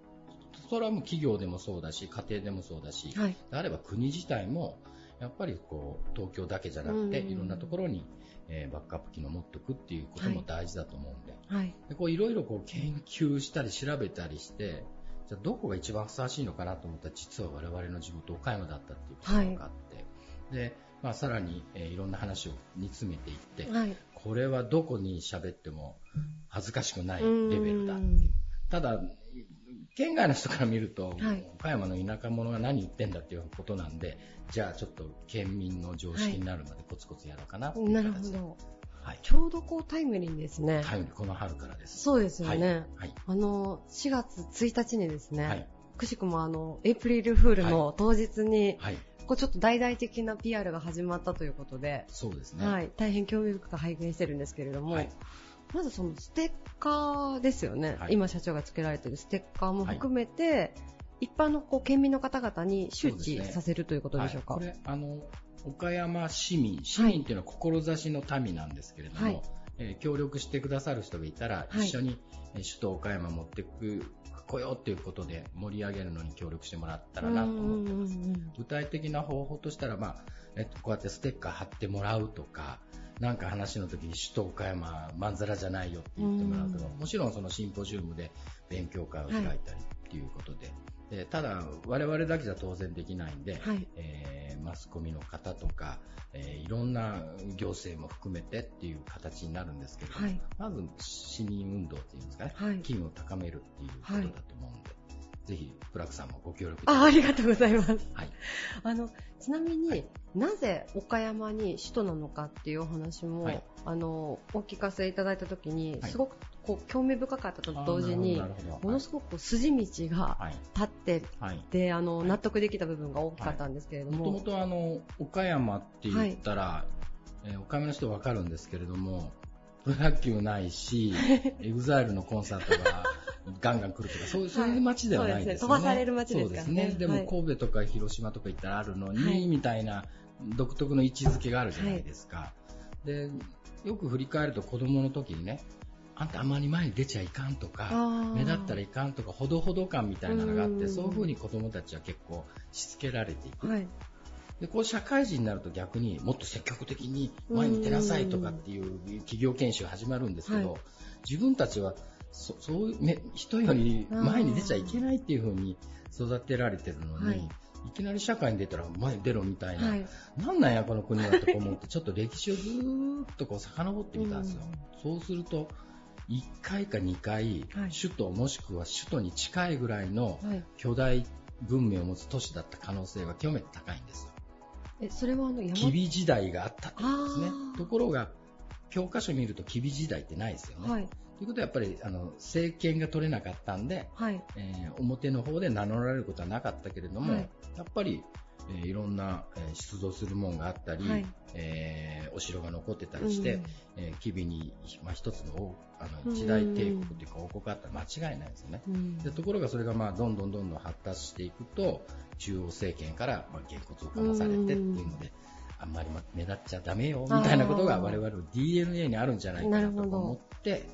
Speaker 6: それはもう企業でもそうだし、家庭でもそうだし、
Speaker 2: はい。
Speaker 6: であれば国自体も、やっぱりこう東京だけじゃなくて、
Speaker 2: うん
Speaker 6: いろんなところに、えーバックアップ機能を持っておくっていうことも大事だと思うんで、
Speaker 2: はい。
Speaker 6: でこういろいろこう研究したり調べたりして、じゃあどこが一番ふさわしいのかなと思ったら、実は我々の地元岡山だったっていうことが分かって、で、まあ、さらに、えーいろんな話を煮詰めていって、
Speaker 2: はい。
Speaker 6: これはどこに喋っても恥ずかしくない
Speaker 2: うん
Speaker 6: レベルだ。ただ、県外の人から見ると、
Speaker 2: はい
Speaker 6: 岡山の田舎者が何言ってんだっていうことなんで、じゃあちょっと県民の常識になるまでコツコツやろうかなっていう
Speaker 2: なるほ
Speaker 6: 形で、
Speaker 2: ど。
Speaker 6: はい。
Speaker 2: ちょうどこうタイムリーにですね。
Speaker 6: タイムリーこの春からです。
Speaker 2: そうですよね。
Speaker 6: はい。
Speaker 2: あの、4月1日にですね、
Speaker 6: はい。
Speaker 2: くしくもあの、エイプリルフールの当日に、
Speaker 6: はい。
Speaker 2: こうちょっと大々的な PR が始まったということで、
Speaker 6: そうですね。
Speaker 2: はい、大変興味深く拝見してるんですけれども、
Speaker 6: はい。
Speaker 2: まずそのステッカーですよね、
Speaker 6: はい。
Speaker 2: 今社長が付けられているステッカーも含めて、一般のこう県民の方々に周知させるということでしょうか？
Speaker 6: はい、これあの岡山市民市民っていうのは志の民なんですけれども、
Speaker 2: はい。
Speaker 6: えー協力してくださる人がいたら、
Speaker 2: はい。
Speaker 6: 一緒に、えー首都岡山持ってく来ようっていうことで盛り上げるのに協力してもらったらなと思ってます。具体的な方法としたら、まあえっと、こうやってステッカー貼ってもらうとか、なんか話の時に首都岡山まんざらじゃないよって言ってもらうとか、
Speaker 2: うん
Speaker 6: もちろんそのシンポジウムで勉強会を開いたりっていうことで、でただ我々だけじゃ当然できないんで、
Speaker 2: はい。
Speaker 6: えーマスコミの方とか、えーいろんな行政も含めてっていう形になるんですけれども、
Speaker 2: はい。
Speaker 6: まず市民運動っていうんですかね、
Speaker 2: はい。
Speaker 6: 機運を高めるっていうことだと思うんで、ぜひプラクさんもご協力いた
Speaker 2: あありがとうございます。
Speaker 6: はい。
Speaker 2: あのちなみに、
Speaker 6: はい。
Speaker 2: なぜ岡山に首都なのかっていうお話も、
Speaker 6: はい。
Speaker 2: あのお聞かせいただいたときに、
Speaker 6: はい。
Speaker 2: すごくこう興味深かったと同時にものすごく筋道が
Speaker 6: はい
Speaker 2: 立って
Speaker 6: はい。
Speaker 2: てあの、
Speaker 6: はい。
Speaker 2: 納得できた部分が大きかったんですけれども、
Speaker 6: もともとあの岡山って言ったら、えー岡山の人わかるんですけれどもプロ野球ないし EXILE のコンサートがガンガン来るとかそうい。うそういう街ではないですよね。
Speaker 2: そうですね。飛ばされる街ですから。ね
Speaker 6: そうですね。でも
Speaker 2: はい。
Speaker 6: 神戸とか広島とか行ったらあるのに、
Speaker 2: はい。
Speaker 6: みたいな独特の位置づけがあるじゃないですか。でよく振り返ると子供の時にねあんたあまり前に出ちゃいかんとか目立ったらいかんとかほどほど感みたいなのがあっ
Speaker 2: うん。
Speaker 6: てそういうふうに子供たちは結構しつけられていく。
Speaker 2: はい、
Speaker 6: でこう社会人になると逆にもっと積極的に前に出なさいとかっていう企業研修始まるんですけど、
Speaker 2: はい。
Speaker 6: 自分たちはそそういうめ人より前に出ちゃいけないっていう風に育てられてるのに、
Speaker 2: はい
Speaker 6: い、きなり社会に出たら前に出ろみたいな、
Speaker 2: はい
Speaker 6: なんなんやこの国はとか思って ちょっと歴史をずーっとこう遡ってみたんですよ。そうすると1回か2回、
Speaker 2: はい
Speaker 6: 首都もしくは首都に近いぐらいの
Speaker 2: はい、
Speaker 6: 巨大文明を持つ都市だった可能性は極めて高いんですよ。
Speaker 2: えそれはあの山？
Speaker 6: 吉備時代があったってことですね。ところが、教科書見ると吉備時代ってないですよね。
Speaker 2: はい
Speaker 6: ということはやっぱりあの政権が取れなかったんで、
Speaker 2: はい。
Speaker 6: えー表の方で名乗られることはなかったけれども、
Speaker 2: はい。
Speaker 6: やっぱり、えーいろんな、えー出土するものがあったり、
Speaker 2: はい。
Speaker 6: えーお城が残ってたりして、
Speaker 2: うん。
Speaker 6: えー吉備に、まあ、一つの王あ
Speaker 2: うん
Speaker 6: の一大帝国というか王国があったら間違いないですよね。
Speaker 2: うん。
Speaker 6: でところがそれがまあどんどんどんどん発達していくと中央政権からまあ原骨をかまされてっていうのであんまりま目立っちゃダメよみたいなことが我々の DNA にあるんじゃないかなと思って、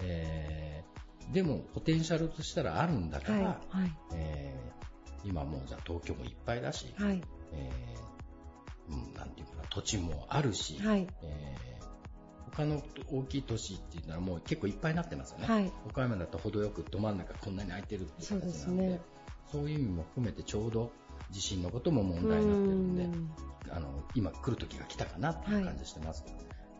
Speaker 6: えーでもポテンシャルとしたらあるんだから、
Speaker 2: はいはい。
Speaker 6: えー今もうじゃあ東京もいっぱいだし、
Speaker 2: はい。
Speaker 6: えーうん、なんていうかな土地もあるし、
Speaker 2: はい。
Speaker 6: えー他の大きい都市っていうのはもう結構いっぱいになってますよね。
Speaker 2: はい。
Speaker 6: 岡山だと程よくど真ん中こんなに空いてるっていう形なので
Speaker 2: そうね。
Speaker 6: そういう意味も含めてちょうど地震のことも問題になってるんで
Speaker 2: うん。
Speaker 6: あの今来る時が来たかなっていう感じしてますけど、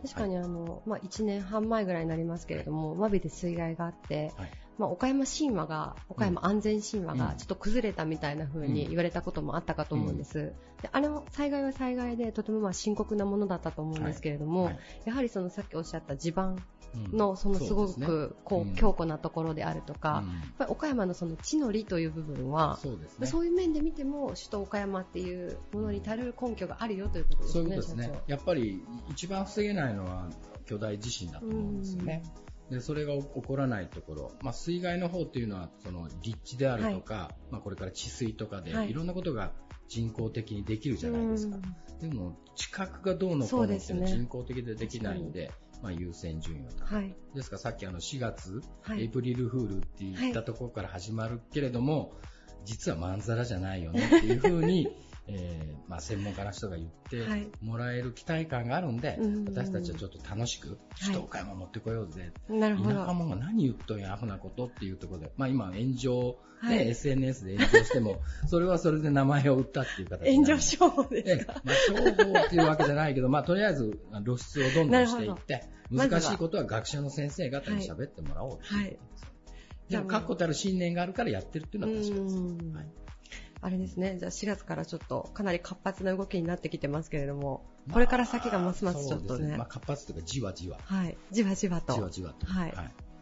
Speaker 2: 確かにあの、まあ、1年半前ぐらいになりますけれども、真備で水害があって、
Speaker 6: はい
Speaker 2: まあ、岡山神話が、岡山安全神話
Speaker 6: うん
Speaker 2: がちょっと崩れたみたいな風に言われたこともあったかと思うんです。であれも災害は災害でとてもまあ深刻なものだったと思うんですけれども、
Speaker 6: はい
Speaker 2: やはりそのさっきおっしゃった地盤
Speaker 6: うん
Speaker 2: のそのすごく
Speaker 6: ね
Speaker 2: こ
Speaker 6: うん
Speaker 2: う強固なところであるとか、
Speaker 6: うん
Speaker 2: やっぱり岡山のその地の利という部分は、
Speaker 6: ね。
Speaker 2: そういう面で見ても首都岡山っていうものに足る根拠があるよということですね。
Speaker 6: そういうことですね。やっぱり一番防げないのは巨大地震だと思うんですよね。でそれが起こらないところ、まあ、水害の方っていうのはその立地であるとか、まあ、これから治水とかで、
Speaker 2: はい。
Speaker 6: い、ろんなことが人工的にできるじゃないですか。でも地殻がどうのこ
Speaker 2: そうう
Speaker 6: のっていうのは
Speaker 2: ですね。
Speaker 6: 人工的でできないんで、まあ、優先順位を高い。
Speaker 2: はい。
Speaker 6: ですからさっきあの4月、
Speaker 2: はい。
Speaker 6: エイプリルフールって言ったところから始まるけれども、実はまんざらじゃないよねっていうふうに、えーまあ、専門家の人が言って
Speaker 2: はい
Speaker 6: もらえる期待感があるんで、
Speaker 2: うん
Speaker 6: 私たちはちょっと楽しく、首都岡山持ってこようぜ、
Speaker 2: なるほど。
Speaker 6: 田舎者が何言っとんや、アホなことっていうところで、まあ今炎上、ね、
Speaker 2: はい
Speaker 6: SNS で炎上しても、それはそれで名前を売ったっていう形
Speaker 2: 炎上商法です
Speaker 6: ええ
Speaker 2: か。
Speaker 6: まあ、商法っていうわけじゃないけど、まあ、とりあえず露出をどんどんしていって、難しいことは学者の先生方に喋ってもらおうっていうことですよでも、確固たる信念があるからやってるっていうのは確かです。
Speaker 2: うん
Speaker 6: はい
Speaker 2: あれですね、じゃあ4月からちょっとかなり活発な動きになってきてますけれども、これから先がますますちょっとね。
Speaker 6: そうですまあ、、活発というか、じわじわ。
Speaker 2: はい、じわじわと、
Speaker 6: じわじわと。
Speaker 2: はい。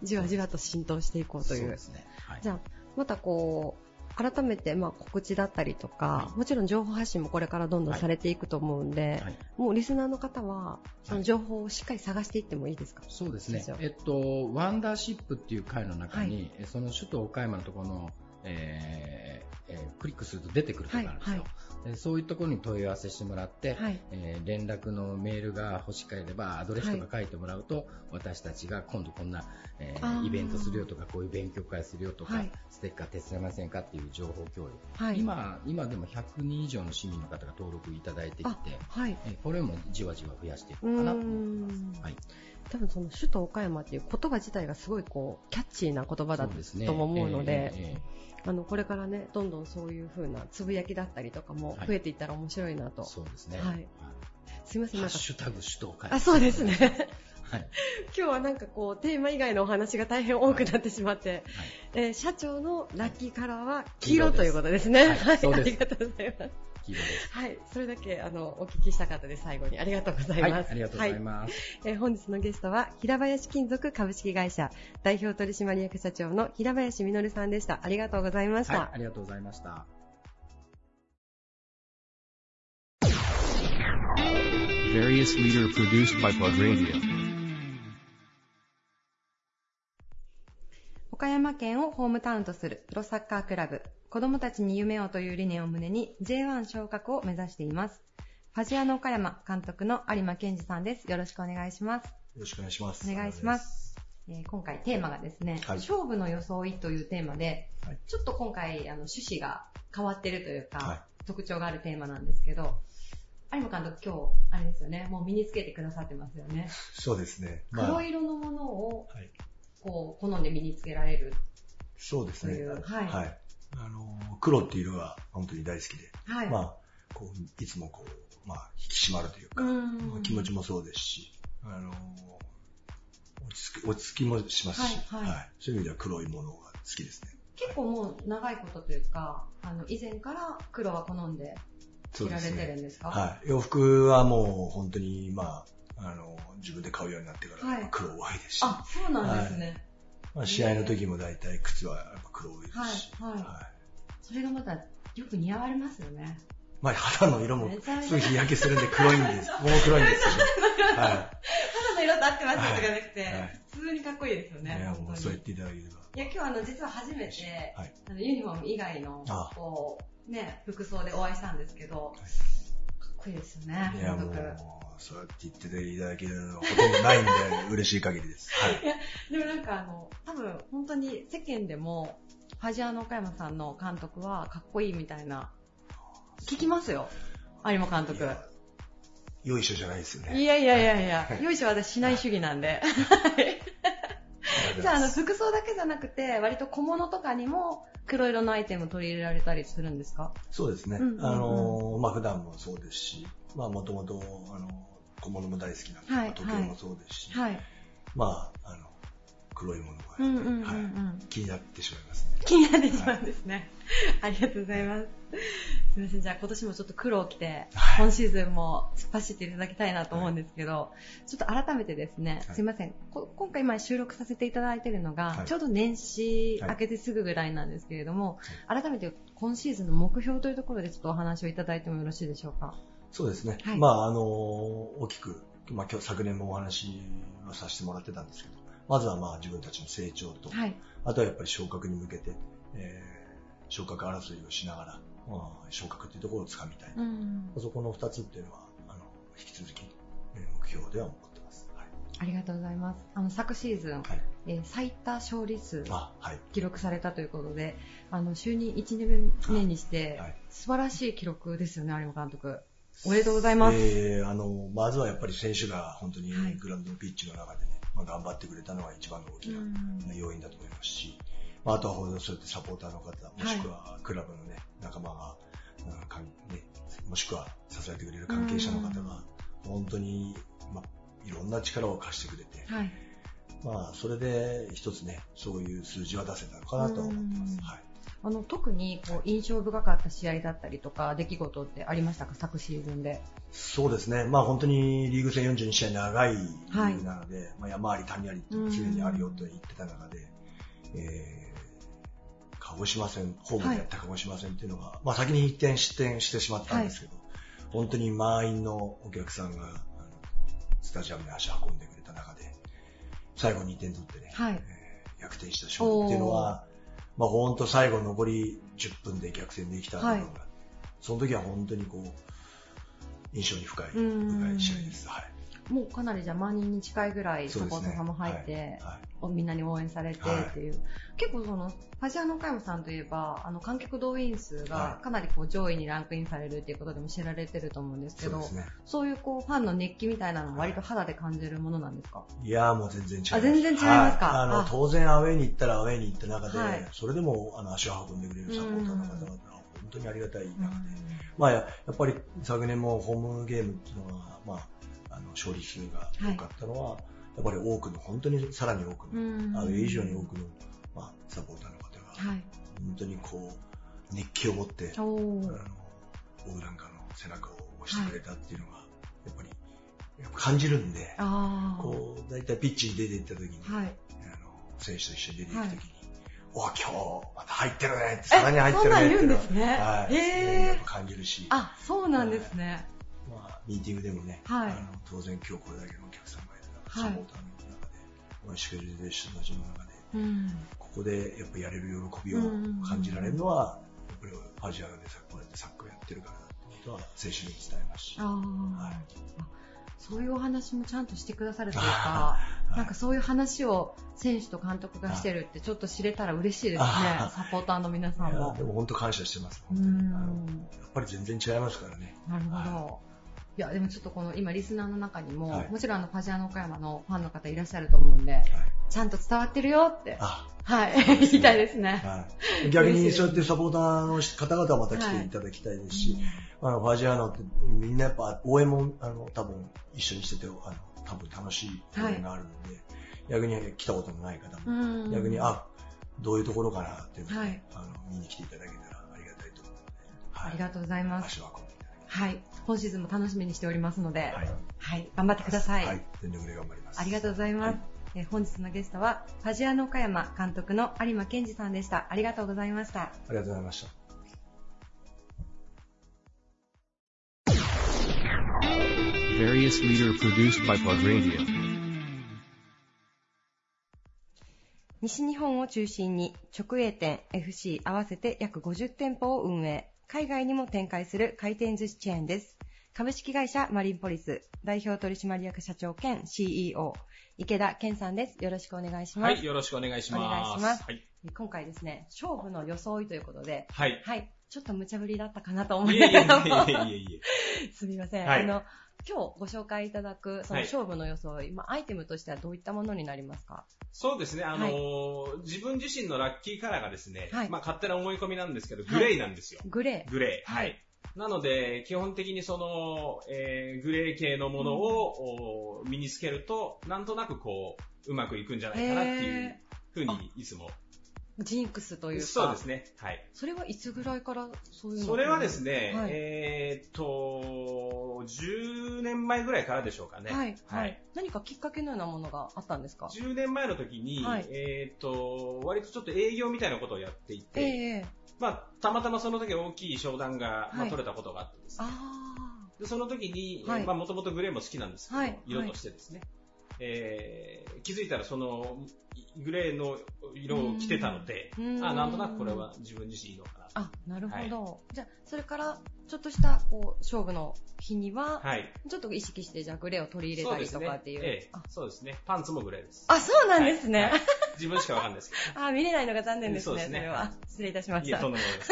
Speaker 2: じわじわと浸透していこうという。
Speaker 6: そうで。すね。はい。
Speaker 2: じゃあ、またこう、改めてまあ告知だったりとか、
Speaker 6: はい。
Speaker 2: もちろん情報発信もこれからどんどんされていくと思うんで、
Speaker 6: はい。
Speaker 2: もうリスナーの方は、その情報をしっかり探していってもいいですか？
Speaker 6: そうですね。えっと、ワンダーシップっていう回の中に、えその首都岡山のところの、えーえークリックすると出てくるところがあるんですよ。
Speaker 2: はい
Speaker 6: でそういうところに問い合わせしてもらって、
Speaker 2: はい。
Speaker 6: えー連絡のメールが欲しければアドレスとか書いてもらうと、私たちが今度こんな、えーイベントするよとかこういう勉強会するよとか、
Speaker 2: はい。
Speaker 6: ステッカー手伝いませんかっていう情報共有、
Speaker 2: はい。
Speaker 6: 今今でも100人以上の市民の方が登録いただいてき
Speaker 2: あ
Speaker 6: て、
Speaker 2: はい。
Speaker 6: えーこれもじわじわ増やしていこ
Speaker 2: う
Speaker 6: うかなと思ってます。
Speaker 2: ん。
Speaker 6: はい。
Speaker 2: 多分その首都岡山っていう言葉自体がすごいこうキャッチーな言葉だとも思うので、
Speaker 6: えーえーえ
Speaker 2: あのこれからねどんどんそういう風なつぶやきだったりとかも
Speaker 6: はい
Speaker 2: 増えていったら面白いなと。
Speaker 6: ーそうですね。
Speaker 2: はいすいませんなんか
Speaker 6: ハッシュタグ首都岡山
Speaker 2: あそうですね。
Speaker 6: はい。
Speaker 2: 今日はなんかこうテーマ以外のお話が大変多くなってしまって、えー社長のラッキーカラーは黄色ということですね。
Speaker 6: はいそうです
Speaker 2: ありがとうございます。
Speaker 6: 黄色です。
Speaker 2: はい、それだけあのお聞きしたかったです。最後にありがとうございます。
Speaker 6: はい、ありがとうございます。
Speaker 2: えー本日のゲストは平林金属株式会社代表取締役社長の平林実さんでした。ありがとうございました。
Speaker 6: はい、ありがとうございました。
Speaker 3: Various leader produced by Plug Radio.
Speaker 2: 岡山県をホームタウンとするプロサッカークラブ、子供たちに夢をという理念を胸に J1 昇格を目指しています。ファジアノ岡山監督の有馬健二さんです。よろしくお願いします。
Speaker 7: よろしくお願いします。
Speaker 2: お願いします。えー今回テーマがですね、
Speaker 7: はい
Speaker 2: 勝負の装いというテーマで、
Speaker 7: はい
Speaker 2: ちょっと今回あの趣旨が変わってるというか、
Speaker 7: はい
Speaker 2: 特徴があるテーマなんですけど、有馬監督今日、あれですよね、もう身につけてくださってますよね。
Speaker 7: そうですね。
Speaker 2: 黒色のものを
Speaker 7: はい、
Speaker 2: こう好んで身につけられる。
Speaker 7: そうですね。
Speaker 2: というはい
Speaker 7: あの、黒っていう色が本当に大好きで、
Speaker 2: はい。
Speaker 7: まあ、こう、いつもこう、まあ、引き締まるというか、
Speaker 2: う
Speaker 7: 気持ちもそうですし、あの、落ち着き、落ち着きもしますし、
Speaker 2: はいはい
Speaker 7: そういう意味では黒いものが好きですね。
Speaker 2: 結構もう長いことというか、あの以前から黒は好んで着られてるんですか？
Speaker 7: はい。洋服はもう本当に、まあ、あの、自分で買うようになってから、
Speaker 2: はい
Speaker 7: 黒多いですし、
Speaker 2: あ、そうなんですね。
Speaker 7: まあ、試合の時も大体靴はやっぱ黒多いですし、
Speaker 2: はいはいそれがまたよく似合われますよね。
Speaker 7: まあ、肌の色も
Speaker 2: めちゃめちゃ
Speaker 7: すぐ日焼けするんで黒いんです。もう黒いんですけど。は
Speaker 2: 肌の色と合ってますとかじゃなくて、
Speaker 7: はい
Speaker 2: 普通にかっこいいですよ
Speaker 7: い。
Speaker 2: ね。
Speaker 7: いや、もうそう言っていただければ。
Speaker 2: いや、今日あの、実は初めて、
Speaker 7: はい
Speaker 2: あのユニフォーム以外の
Speaker 7: あ、
Speaker 2: こう、ね、服装でお会いしたんですけど、こいいですよね、
Speaker 7: いや、も。う、そうやって言っていただけるのはほとんどないんで、嬉しい限りです。はい。
Speaker 2: でもなんかあの、多分本当に世間でも、ファジアーノ岡山さんの監督はかっこいいみたいな、聞きますよ。有馬監督。
Speaker 7: いやよいしょじゃないですよね。
Speaker 2: いやいやいやいや、よいしょ私しない主義なんで。じゃあ、あの、服装だけじゃなくて、割と小物とかにも黒色のアイテム取り入れられたりするんですか？
Speaker 7: そうですね。あの、まあ、普段もそうですし、まあ、もともと、あの、小物も大好きなんで、
Speaker 2: はい
Speaker 7: まあ時計もそうですし、
Speaker 2: はい。
Speaker 7: まあ、あの、黒いものが、気になってしまいますね。
Speaker 2: 気になってしまうんですね。ありがとうございます。すみません、じゃあ今年もちょっと苦労を着て、
Speaker 7: はい。
Speaker 2: 今シーズンも突っ走っていただきたいなと思うんですけど、ちょっと改めてですね、
Speaker 7: はい。
Speaker 2: すみません、こ今回今収録させていただいているのが、
Speaker 7: はい。
Speaker 2: ちょうど年始明けてすぐぐらいなんですけれども、改めて今シーズンの目標というところでちょっとお話をいただいてもよろしいでしょうか？
Speaker 7: そうですね。
Speaker 2: はい。
Speaker 7: まあ、あの、大きく、まあ、今日、昨年もお話をさせてもらってたんですけど、まずはまあ、自分たちの成長と、
Speaker 2: はい。
Speaker 7: あとはやっぱり昇格に向けて、えー昇格争いをしながら、まあ、昇格っていうところをつかみたい。
Speaker 2: うん。
Speaker 7: そこの2つっていうのは、あの、引き続き、えー目標では思ってます。はい。
Speaker 2: ありがとうございます。あの、昨シーズン、
Speaker 7: はい。
Speaker 2: えー最多勝利数
Speaker 7: あ、はい。
Speaker 2: 記録されたということで、あの就任1年目にして、
Speaker 7: はい
Speaker 2: 素晴らしい記録ですよね、有馬監督。おめでとうございます。
Speaker 7: えーあの、まずはやっぱり選手が本当に
Speaker 2: はい
Speaker 7: グラウンドのピッチの中でね、まあ、頑張ってくれたのが一番の大きな
Speaker 2: うん
Speaker 7: 要因だと思いますし、まあ、あとはそうやってサポーターの方、もしくはクラブのね、仲間が、うんかんね、もしくは支えてくれる関係者の方が、本当に、まあ、いろんな力を貸してくれて、
Speaker 2: はい。
Speaker 7: まあ、それで一つね、そういう数字は出せたのかなとは思ってます。
Speaker 2: うん
Speaker 7: はい。
Speaker 2: あの特にこう印象深かった試合だったりとか出来事ってありましたか、昨シーズンで。
Speaker 7: そうですね、まあ、本当にリーグ戦42試合長いリーグなので、まあ、山あり谷あり常にあるよと言ってた中で、えー鹿児島戦、ホームでやった鹿児島戦っていうのが、まあ、先に1点失点してしまったんですけど、本当に満員のお客さんがスタジアムに足を運んでくれた中で、最後2点取ってね、
Speaker 2: はい。
Speaker 7: えー逆転した勝利っていうのは、まあ、本当最後残り10分で逆転できた部分が、
Speaker 2: はい。
Speaker 7: その時は本当にこう、印象に深い、
Speaker 2: うん。
Speaker 7: 深い試合です。はい。
Speaker 2: もうかなりじゃあ万人に近いぐらいサポーターさんも入って、
Speaker 7: はい。はい。
Speaker 2: おみんなに応援されてっていう、結構そのファジアノ岡山さんといえばあの観客動員数が
Speaker 7: はい。
Speaker 2: かなりこう上位にランクインされるっていうことでも知られてると思うんですけど、
Speaker 7: ね。
Speaker 2: そういうこうファンの熱気みたいなのも割と肌で感じるものなんですか、
Speaker 7: いやーもう全然違います。
Speaker 2: あ全然違いますか？
Speaker 7: はい。あの
Speaker 2: あ。
Speaker 7: 当然アウェイに行ったらアウェイに行った中で、
Speaker 2: はい。
Speaker 7: それでもあの足を運んでくれるサポーターの方々は本当にありがたい中で、
Speaker 2: うん。
Speaker 7: まあややっぱり昨年もホームゲームっていうのは、まあ、あの勝利数が多かったのは、やっぱり多くの、本当にさらに多くの、
Speaker 2: うん。
Speaker 7: アウェイ以上に多くの、まあ、サポーターの方が、
Speaker 2: はい。
Speaker 7: 本当にこう、熱気を持って、あの、
Speaker 2: おー
Speaker 7: オーランカの背中を押してくれたっていうのが、やっぱり、やっぱ感じるんで、こう、大体ピッチに出て行った時に、
Speaker 2: はい。
Speaker 7: あの選手と一緒に出て行く時に、
Speaker 2: はい。
Speaker 7: お今日また入ってるねって、さらに入ってるねっていうのは
Speaker 2: 言うんですね。
Speaker 7: はい、
Speaker 2: へー。
Speaker 7: 感じるし、
Speaker 2: あそうなんですね、
Speaker 7: まあ、ミーティングでもね、
Speaker 2: はい。
Speaker 7: あの当然今日これだけのお客さんがいる中、
Speaker 2: はい
Speaker 7: サポーターの中で、応援してくれる人たちの中で、
Speaker 2: うん。
Speaker 7: ここでやっぱやれる喜びを感じられるのは、やっぱりファジアルでさこうやってサッカーやってるからだってことは選手に伝えますし、はい。
Speaker 2: あそういうお話もちゃんとしてくださるというか、
Speaker 7: はい。
Speaker 2: なんかそういう話を選手と監督がしてるってちょっと知れたら嬉しいですね。
Speaker 7: あ、
Speaker 2: サポーターの皆さんも。
Speaker 7: で。も本当感謝してます、
Speaker 2: う
Speaker 7: 本当に。あの
Speaker 2: ん
Speaker 7: やっぱり全然違いますからね。
Speaker 2: なるほ
Speaker 7: は
Speaker 2: ど。いや、でもちょっとこの今リスナーの中にも、
Speaker 7: はい。
Speaker 2: もちろんあのファジアノ岡山のファンの方いらっしゃると思うんで、ちゃんと伝わってるよって、
Speaker 7: あ
Speaker 2: はい、言いたいですね。
Speaker 7: はい、逆にそうやってサポーターの方々はまた来ていただきたいですし、あのファジアーノってみんなやっぱ応援もあの多分一緒にしててあの多分楽しい応援があるので、逆に来たことのない方も、
Speaker 2: うん。
Speaker 7: 逆にあどういうところかなっていうのを、
Speaker 2: はい。
Speaker 7: あの見に来ていただけたらありがたいと思うので、は
Speaker 2: ありがとうございます。はい、今シーズンも楽しみにしておりますので、
Speaker 7: はい
Speaker 2: はい、頑張ってください。
Speaker 7: はい、全力で頑張ります。
Speaker 2: ありがとうございます。
Speaker 7: はい
Speaker 2: えー本日のゲストは、ファジアノ岡山監督の有馬健二さんでした。ありがとうございました。
Speaker 7: ありがとうございました。
Speaker 3: Various leader produced by Plug Radio.
Speaker 2: 西日本を中心に直営店 FC 合わせて約50店舗を運営海外にも展開する回転寿司チェーンです株式会社マリンポリス代表取締役社長兼 CEO 池田健さんですよろしくお願いします、
Speaker 8: はい、よろしくお願いします。
Speaker 2: お願いします
Speaker 8: はい。
Speaker 2: 今回ですね勝負の装いということで
Speaker 8: はい。
Speaker 2: はいちょっと無茶ぶりだったかなと思い
Speaker 8: いえいえいえいえいえ。
Speaker 2: すみません、
Speaker 8: はい
Speaker 2: あの今日ご紹介いただくその
Speaker 8: はい。
Speaker 2: 勝負の装い、まあ、アイテムとしてはどういったものになりますか？
Speaker 8: そうですね、あのー自分自身のラッキーカラーがですね、
Speaker 2: はい。
Speaker 8: まあ勝手な思い込みなんですけど、グレーなんですよ。
Speaker 2: グレー。
Speaker 8: グレー。
Speaker 2: は
Speaker 8: はい。い。なので、基本的にその、えー、グレー系のものを、身につけると、なんとなくこう、うまくいくんじゃないかなっていうふうにいつも。
Speaker 2: ジンクスというか。
Speaker 8: そうですね。はい。
Speaker 2: それはいつぐらいからそういうの？
Speaker 8: それはですね、はい、えー、っと、10年前ぐらいからでしょうかね。
Speaker 2: はい。はい。何かきっかけのようなものがあったんですか
Speaker 8: ?10 年前の時に、はい、えー、っと、割とちょっと営業みたいなことをやっていて、えーまあ、たまたまその時大きい商談が、まあ、取れたことがあってですね。でその時に、はい、まあ、もともとグレーも好きなんですけど、はい、色としてですね。えー、気づいたらその、グレーの色を着てたので、あなんとなくこれは自分自身いいのかな
Speaker 2: あ、なるほど。はい、じゃあ、それから、ちょっとした、こう、勝負の日には、はい、ちょっと意識して、じゃあ、グレーを取り入れたりとかっていう。そうです
Speaker 8: ね。ええ、そうですね。パンツもグレーです。
Speaker 2: あ、そうなんですね。はい、
Speaker 8: 自分しかわかんないですけ
Speaker 2: ど。あ、見れないのが残念ですね。そうですね。それは。失礼いたしました。いや、とんでもないです。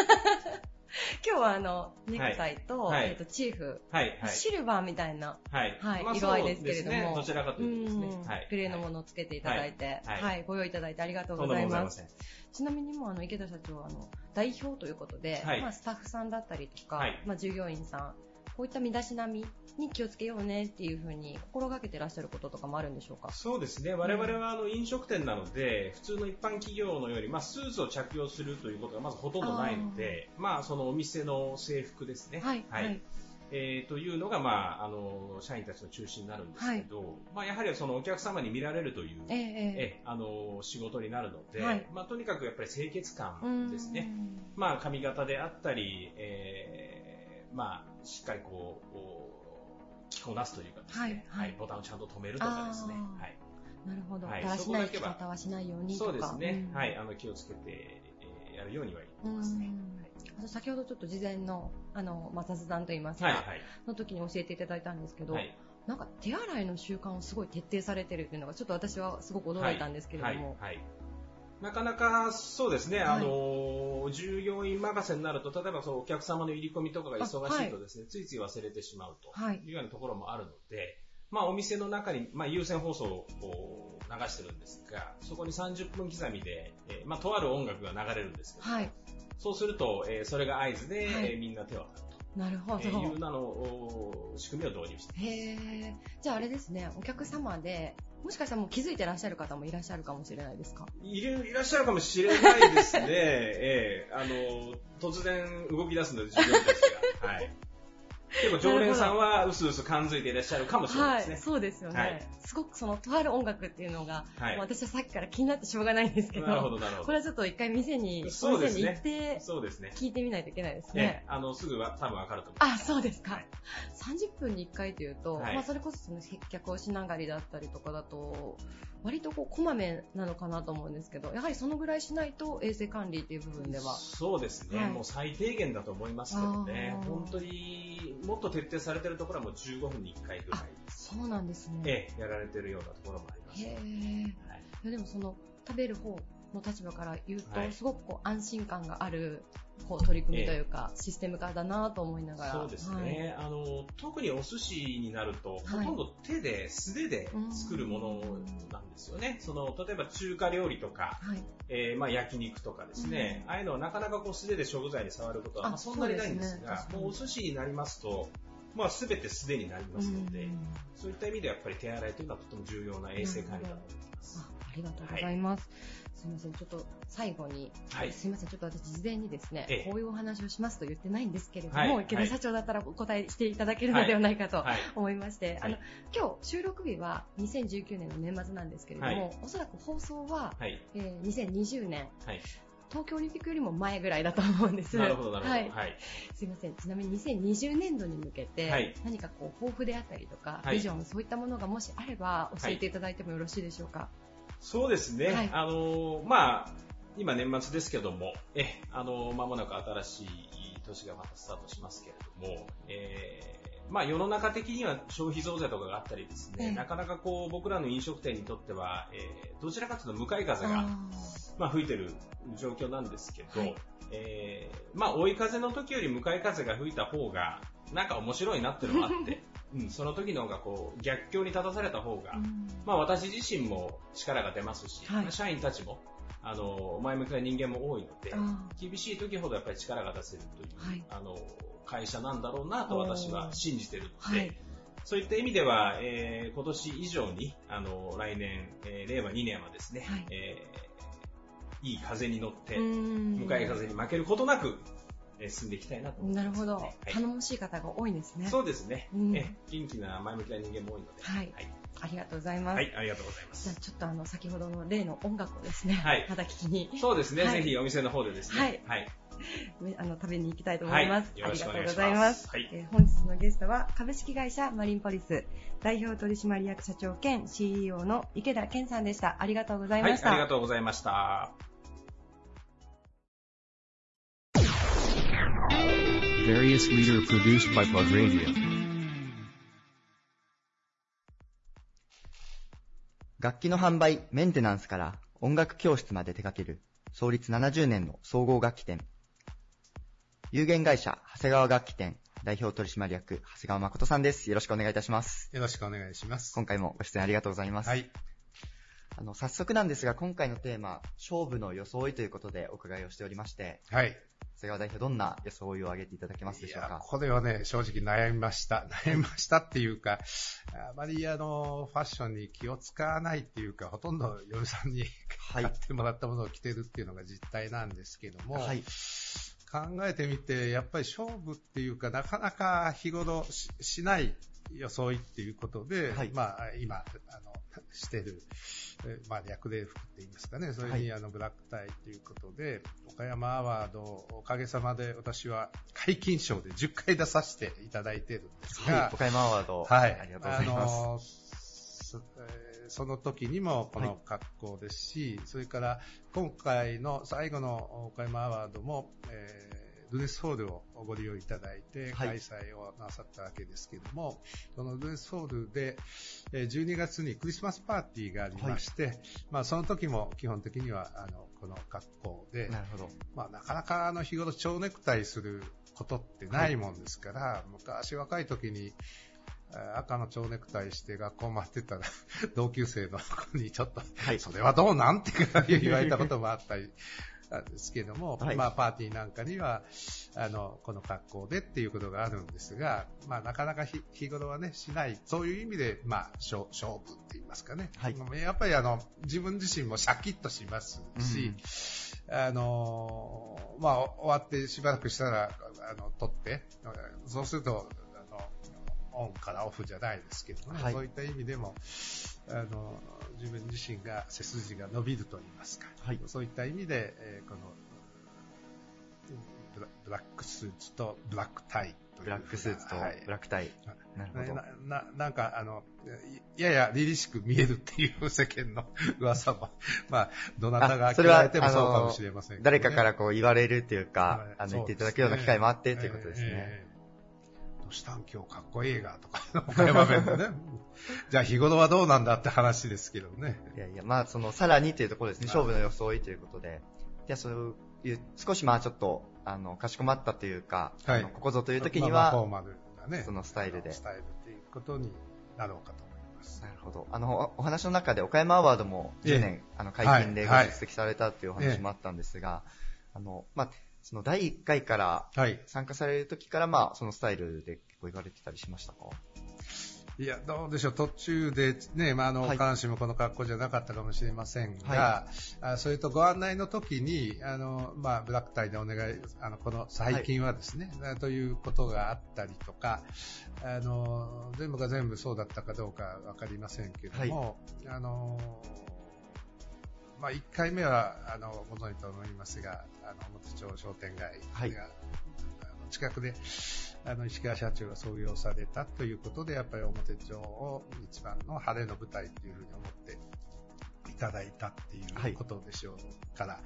Speaker 2: 今日はあの、ネクタイと、はい、えっ、と、チーフ、はい。はい、シルバーみたいな、はい、はい、まあ、色合いですけれども、ね、
Speaker 8: どちらかというとですね、はい、
Speaker 2: グレーのものをつけていただいて、はい、はい、ご用意いただいてありがとうございます。ちなみにもあの、池田社長はあの、代表ということで、まあ、スタッフさんだったりとか、まあ、従業員さん、こういった身だしなみに気をつけようねっていうふうに心がけてらっしゃることとかもあるんでしょうか？
Speaker 8: そうですね。我々はあの飲食店なので、普通の一般企業のように、まあ、スーツを着用するということがまずほとんどないので、まあ、そのお店の制服ですね。はい。はい、えー、というのが、まあ、あの社員たちの中心になるんですけど、はい、まあ、やはりそのお客様に見られるという、えー、えあの仕事になるので、はい、まあ、とにかくやっぱり清潔感ですね、まあ、髪型であったり、えーまあ、しっかりこう、着こなすというかですね、はい、はい、ボタンをちゃんと止めるとかですね。はい。
Speaker 2: なるほど。はい、だらしない着方はしないように
Speaker 8: そうですね。うん、はい。あの、気をつけて、えー、やるようには言ってますね。
Speaker 2: はい、先ほどちょっと事前の、あの、まあ、雑談といいますか、はいはい、の時に教えていただいたんですけど、はい、なんか手洗いの習慣をすごい徹底されてるっていうのが、ちょっと私はすごく驚いたんですけれども、はい、はい
Speaker 8: なかなかそうですね、はい、あの従業員任せになると、例えばそうお客様の入り込みとかが忙しいとですね、はい、ついつい忘れてしまうというようなところもあるので、まあ、お店の中に、まあ、優先放送を流してるんですが、そこに30分刻みで、えー、まあ、とある音楽が流れるんですけど、はい、そうすると、えー、それが合図で、はい、えー、みんな手を挙げる。
Speaker 2: なるほど。え
Speaker 8: ー、いうなの仕組みを導入して
Speaker 2: へえ。じゃああれですね、お客様で、もしかしたらもう気づいてらっしゃる方もいらっしゃるかもしれないですか？
Speaker 8: いる、いらっしゃるかもしれないですね。ええー、あの、突然動き出すので、自分たちが。はい。結構常連さんはうすうす感づいていらっしゃるかもしれないですね。はい、
Speaker 2: そうですよね、はい、すごくその、とある音楽っていうのが、はい、私はさっきから気になってしょうがないんですけど、なるほど、なるほど。これはちょっと一回店に、そうですね。行って、そうですね。聞いてみないといけないですね。ね
Speaker 8: あの、すぐは多分わかると思
Speaker 2: います。あ、そうですか。はい、30分に1回というと、まあそれこそその接客をしながりだったりとかだと、割とこうこまめなのかなと思うんですけど、やはりそのぐらいしないと衛生管理っていう部分では。
Speaker 8: そうですね、はい、もう最低限だと思いますけどね、本当にもっと徹底されてるところはもう15分に1回ぐらい。
Speaker 2: そうなんですね。
Speaker 8: ええ、やられてるようなところもあります、
Speaker 2: はい、いやでもその食べる方の立場から言うと、はい、すごくこう安心感があるこう取り組みというか、えシステム化だなと思いながら。
Speaker 8: そうですね。はい、あの、特にお寿司になると、ほとんど手で、素手で作るものなんですよね。その、例えば中華料理とか、はい、えー、まあ焼肉とかですね、うん、ああいうのはなかなかこう素手で食材に触ることは、まあ、そんなにないんですが、うすね、もうお寿司になりますと、まあ、すべて素手になりますので、そういった意味ではやっぱり手洗いというのはとても重要な衛生管理だと思います。
Speaker 2: あありがとうございます。はいすみません、ちょっと最後に、はい、すみません、ちょっと私事前にですね、こういうお話をしますと言ってないんですけれども、池田社長だったらお答えしていただけるのではないかと思いまして、あの、今日収録日は2019年の年末なんですけれども、おそらく放送は、えー、2020年、東京オリンピックよりも前ぐらいだと思うんです。
Speaker 8: なるほど、なるほど。はい。はい、
Speaker 2: すいません。ちなみに2020年度に向けて、はい、何かこう、抱負であったりとか、ビジョン、そういったものがもしあれば、教えていただいてもよろしいでしょうか？
Speaker 8: そうですね。はい、あのまあ、今年末ですけども、え、あの間もなく新しい年がまたスタートしますけれども、えー、まあ世の中的には消費増税とかがあったりですね、なかなかこう僕らの飲食店にとっては、えー、どちらかというと向かい風が、まあ吹いてる状況なんですけど、はい、えー、まあ追い風の時より向かい風が吹いた方が、なんか面白いなっていうのがあって、うん、その時の方がこう逆境に立たされた方が、うん、まあ私自身も力が出ますし、はい、社員たちも、あの、前向きな人間も多いので、厳しい時ほどやっぱり力が出せるという、はい、あの、会社なんだろうなと私は信じてるので、はい、そういった意味では、えー、今年以上に、あの、来年、えー、令和2年はですね、はい、えー、いい風に乗って、向かい風に負けることなく、え進んでいきたいなと思います、
Speaker 2: ね、なるほど、はい、頼もしい方が多いんですね。
Speaker 8: そうですね。うん、え元気な前向きな人間も多いので。
Speaker 2: はい。はいありがとうございます。
Speaker 8: はい、ありがとうございます。
Speaker 2: じゃあちょっとあの先ほどの例の音楽をですね、はい、また聞きに。
Speaker 8: そうですね、はい、ぜひお店の方でですね。
Speaker 2: はい。はい、あの食べに行きたいと思います。
Speaker 8: はい、ありがとう
Speaker 2: ございます。はい、えー、本日のゲストは株式会社マリンポリス代表取締役社長兼 CEO の池田健さんでした。ありがとうございました。
Speaker 8: はい、ありがとうございました。
Speaker 3: Various leader produced by Plug Radio.
Speaker 9: 楽器の販売、メンテナンスから音楽教室まで手掛ける創立70年の総合楽器店。有限会社長谷川楽器店代表取締役長谷川誠さんです。よろしくお願いいたします。
Speaker 10: よろしくお願いします。
Speaker 9: 今回もご出演ありがとうございます。はい。あの、早速なんですが、今回のテーマ、勝負の装いということでお伺いをしておりまして。
Speaker 10: はい。
Speaker 9: 長谷川代表、どんな装いを挙げていただけますでしょうか？
Speaker 10: これはね、正直悩みました。悩みましたっていうか、あまりあの、ファッションに気を使わないっていうか、ほとんど嫁さんに買ってもらったものを着てるっていうのが実態なんですけども、はい、考えてみて、やっぱり勝負っていうか、なかなか日頃しない装いっていうことで、はい、まあ、今、あの、してる、まあ、略礼服って言いますかね、それにあのブラックタイということで、岡山アワード、おかげさまで私は皆勤賞で10回出させていただいてるんですが、はい、
Speaker 9: 岡山アワード、はい、ありがとうございます。あの
Speaker 10: その時にもこの格好ですし、はい、それから今回の最後の岡山アワードも、えールネスホールをご利用いただいて開催をなさったわけですけども、はい、そのルネスホールで12月にクリスマスパーティーがありまして、はい、まあその時も基本的にはあのこの格好で、なるほど。まあなかなかあの日頃蝶ネクタイすることってないもんですから、はい、昔若い時に赤の蝶ネクタイして学校待ってたら、同級生の子にちょっと、はい、それはどうなんって言われたこともあったりんですけども、はい、まあパーティーなんかには、あの、この格好でっていうことがあるんですが、まあなかなか日頃はね、しない、そういう意味で、まあ勝負って言いますかね。はい、やっぱりあの、自分自身もシャキッとしますし、うん、あの、まあ終わってしばらくしたら、あの、取って、そうすると、オンからオフじゃないですけどね、はい、そういった意味でも、あの、自分自身が背筋が伸びると言いますか、はい、そういった意味で、えー、このブラックスーツとブラックタイ
Speaker 9: ブラックスーツとブラックタイ。
Speaker 10: なるほど。な、ななんか、あの、やや凛々しく見えるっていう世間の 噂も、まあ、どなたが聞かれてもそうかもしれません、ね、
Speaker 9: 誰かからこう言われるっていうか、あの、言っていただくような機会もあってっていうことですね。えー
Speaker 10: したん今日かっこいいがとか、岡山弁でね。じゃあ日頃はどうなんだって話ですけどね。
Speaker 9: いやいや、まあその、さらにというところですね、勝負の装いということで。じゃあそういう、少しまあちょっと、あの、かしこまったというか、はい、ここぞという時には、
Speaker 10: フォーマルなね、
Speaker 9: そのスタイルで。
Speaker 10: スタイルっていうことになろうかと思います。
Speaker 9: なるほど。あの、お話の中で岡山アワードも10年、えあの、会見でご出席されたっていうお話もあったんですが、あの、まあ、その第1回から参加される時から、まあ、そのスタイルで結構言われてたりしましたか？
Speaker 10: いや、どうでしょう、途中でね、まあ、あの、必ずしもこの格好じゃなかったかもしれませんが、はい、あそれとご案内の時に、あの、まあ、ブラックタイでお願い、あの、この最近はですね、はい、ということがあったりとか、あの、全部が全部そうだったかどうかわかりませんけども、はい、あの、まあ、1回目はあのご存知と思いますが、あの表町商店街が、はい、あの近くであの石川社長が創業されたということで、やっぱり表町を一番の晴れの舞台というふうに思っていただいたっていうことでしょうから、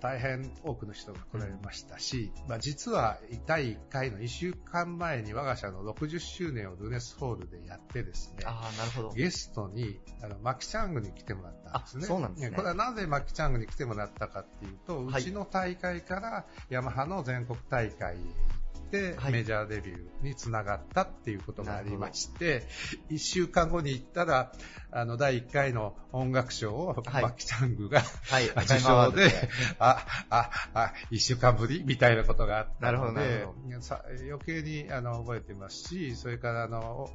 Speaker 10: 大変多くの人が来られましたし、まあ、実は第1回の1週間前に我が社の60周年をルネスホールでやってですね、
Speaker 9: あなるほど
Speaker 10: ゲストにあのマキチャングに来てもらったんですね。
Speaker 9: そうなんですね。
Speaker 10: これはなぜマキチャングに来てもらったかっていうと、うちの大会からヤマハの全国大会て、メジャーデビューにつながったっていうことがありまして、1週間後に行ったら、あの、第1回の音楽賞を、はい、バキチャングが、はい、受賞で、あ、あ、あ、1週間ぶりみたいなことがあったので、余計にあの覚えてますし、それからあの、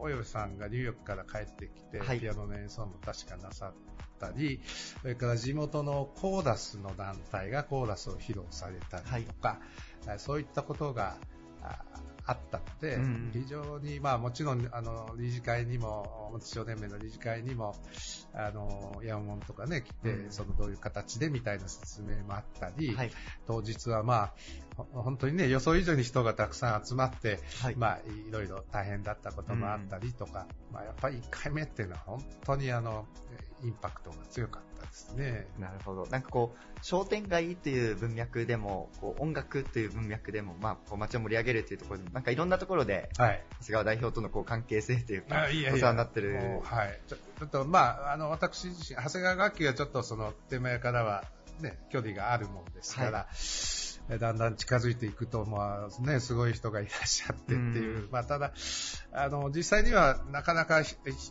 Speaker 10: およさんがニューヨークから帰ってきて、はい、ピアノの演奏も確かなさったり、それから地元のコーラスの団体がコーラスを披露されたりとか、はい、そういったことがあったので、うん、非常に、まあ、もちろんあの理事会にも、表少年名の理事会にも、あの山本とかね、来て、うん、そのどういう形でみたいな説明もあったり、はい、当日は、まあ、本当にね、予想以上に人がたくさん集まって、はい。まあ、いろいろ大変だったこともあったりとか、うん、まあ、やっぱり1回目っていうのは本当にあのインパクトが強かったですね。
Speaker 9: なるほど。なんかこう、商店街という文脈でも、こう音楽という文脈でも、まあ、こう街を盛り上げるというところでなんかいろんなところで、はい、長谷川代表とのこう関係性というか、いやいやお世話になってる。
Speaker 10: はい。ちょちょっと、まあ、あの、私自身、長谷川楽器がちょっとその、手前からは、ね、距離があるもんですから、はいだんだん近づいていくと、まあね、すごい人がいらっしゃってっていう、うまあ、ただあの、実際にはなかなか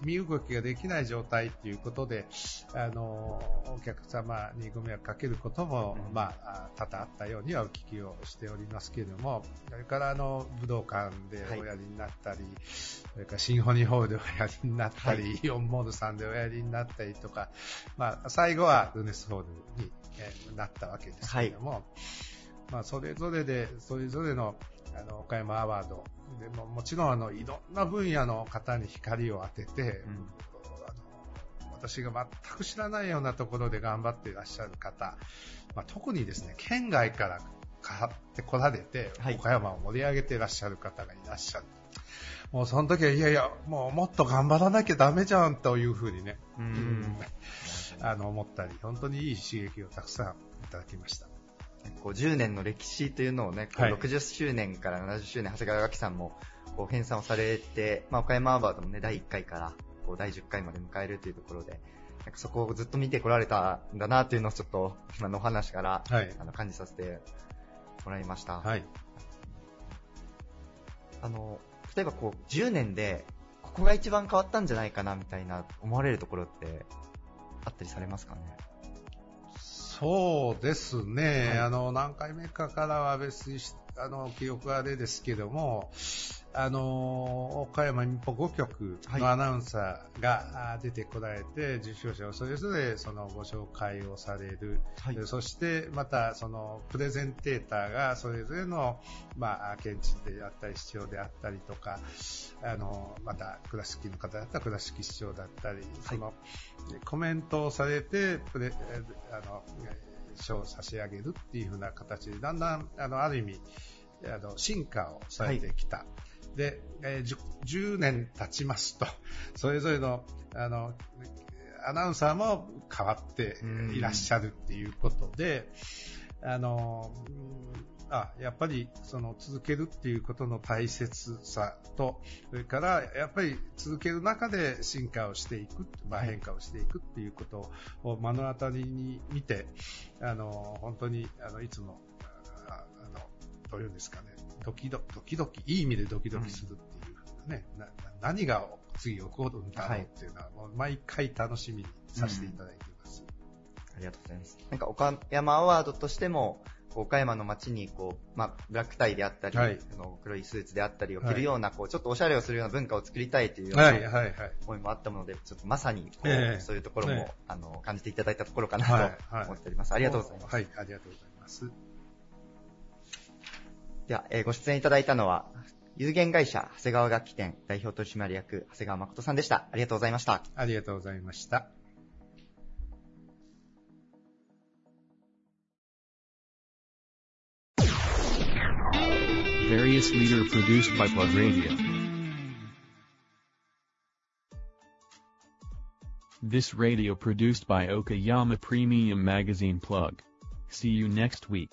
Speaker 10: 身動きができない状態っていうことで、あのお客様にご迷惑かけることも、まあ、多々あったようにはお聞きをしておりますけれども、それからあの武道館でおやりになったり、はい、それからシンフォニーホールでおやりになったり、はい、イオンモールさんでおやりになったりとか、まあ、最後はルネスホールになったわけですけれども、はいまあ、それぞれで、それぞれの、あの、岡山アワード、でも、もちろん、あの、いろんな分野の方に光を当てて、うん、あの私が全く知らないようなところで頑張っていらっしゃる方、まあ、特にですね、県外から買ってこられて、はい、岡山を盛り上げていらっしゃる方がいらっしゃる。もうその時は、いやいや、もうもっと頑張らなきゃダメじゃんというふうにね、うん、あの思ったり、本当にいい刺激をたくさんいただきました。
Speaker 9: こう10年の歴史というのをね、こう60周年から70周年、長谷川楽器さんもこう編纂をされて、まあ、岡山アワードもね、第1回からこう第10回まで迎えるというところで、なんかそこをずっと見てこられたんだなというのをちょっと今のお話から、はい、あの感じさせてもらいました。はい、あの例えばこう10年でここが一番変わったんじゃないかなみたいな思われるところってあったりされますかね？
Speaker 10: そうですね、はい、あの何回目かからは別にあの記憶はあれですけども、あの岡山民放5局のアナウンサーが出てこられて、受賞者をそれぞれそのご紹介をされる、はい、そしてまたそのプレゼンテーターがそれぞれの、まあ、県知であったり市長であったりとか、あのまた倉敷の方だったら倉敷市長だったり、そのコメントをされてプレあの賞を差し上げるっていう風な形でだんだんあのある意味あの進化をされてきた。はいで、えー、10, 10年経ちますと、それぞれの、あの、アナウンサーも変わっていらっしゃるっていうことで、あの、あやっぱりその続けるっていうことの大切さと、それからやっぱり続ける中で進化をしていく、まあ、変化をしていくっていうことを目の当たりに見て、あの本当にあのいつもあのどういうんですかね、ドキドドキドキ、いい意味でドキドキするっていうね、うん、な何が次起こるんだろうっていうのは、もう毎回楽しみにさせていただいています。
Speaker 9: うん、ありがとうございます。なんか岡山アワードとしても、岡山の街にこう、まあ、ブラックタイであったり、はい、あの黒いスーツであったりを着るような、こうちょっとおしゃれをするような文化を作りたいというような思いもあったもので、ちょっとまさにこう、えー、そういうところも、えー、あの感じていただいたところかなと思っております。はいはい、ありがとうございます。
Speaker 10: はい、ありがとうございます。
Speaker 9: では、えー、ご出演いただいたのは、有限会社長谷川楽器店代表取締役長谷川誠さんでした。ありがとうございました。
Speaker 10: ありがとうございました。Various leader produced by Plug Radio. This radio produced by Okayama Premium Magazine Plug. See you next week.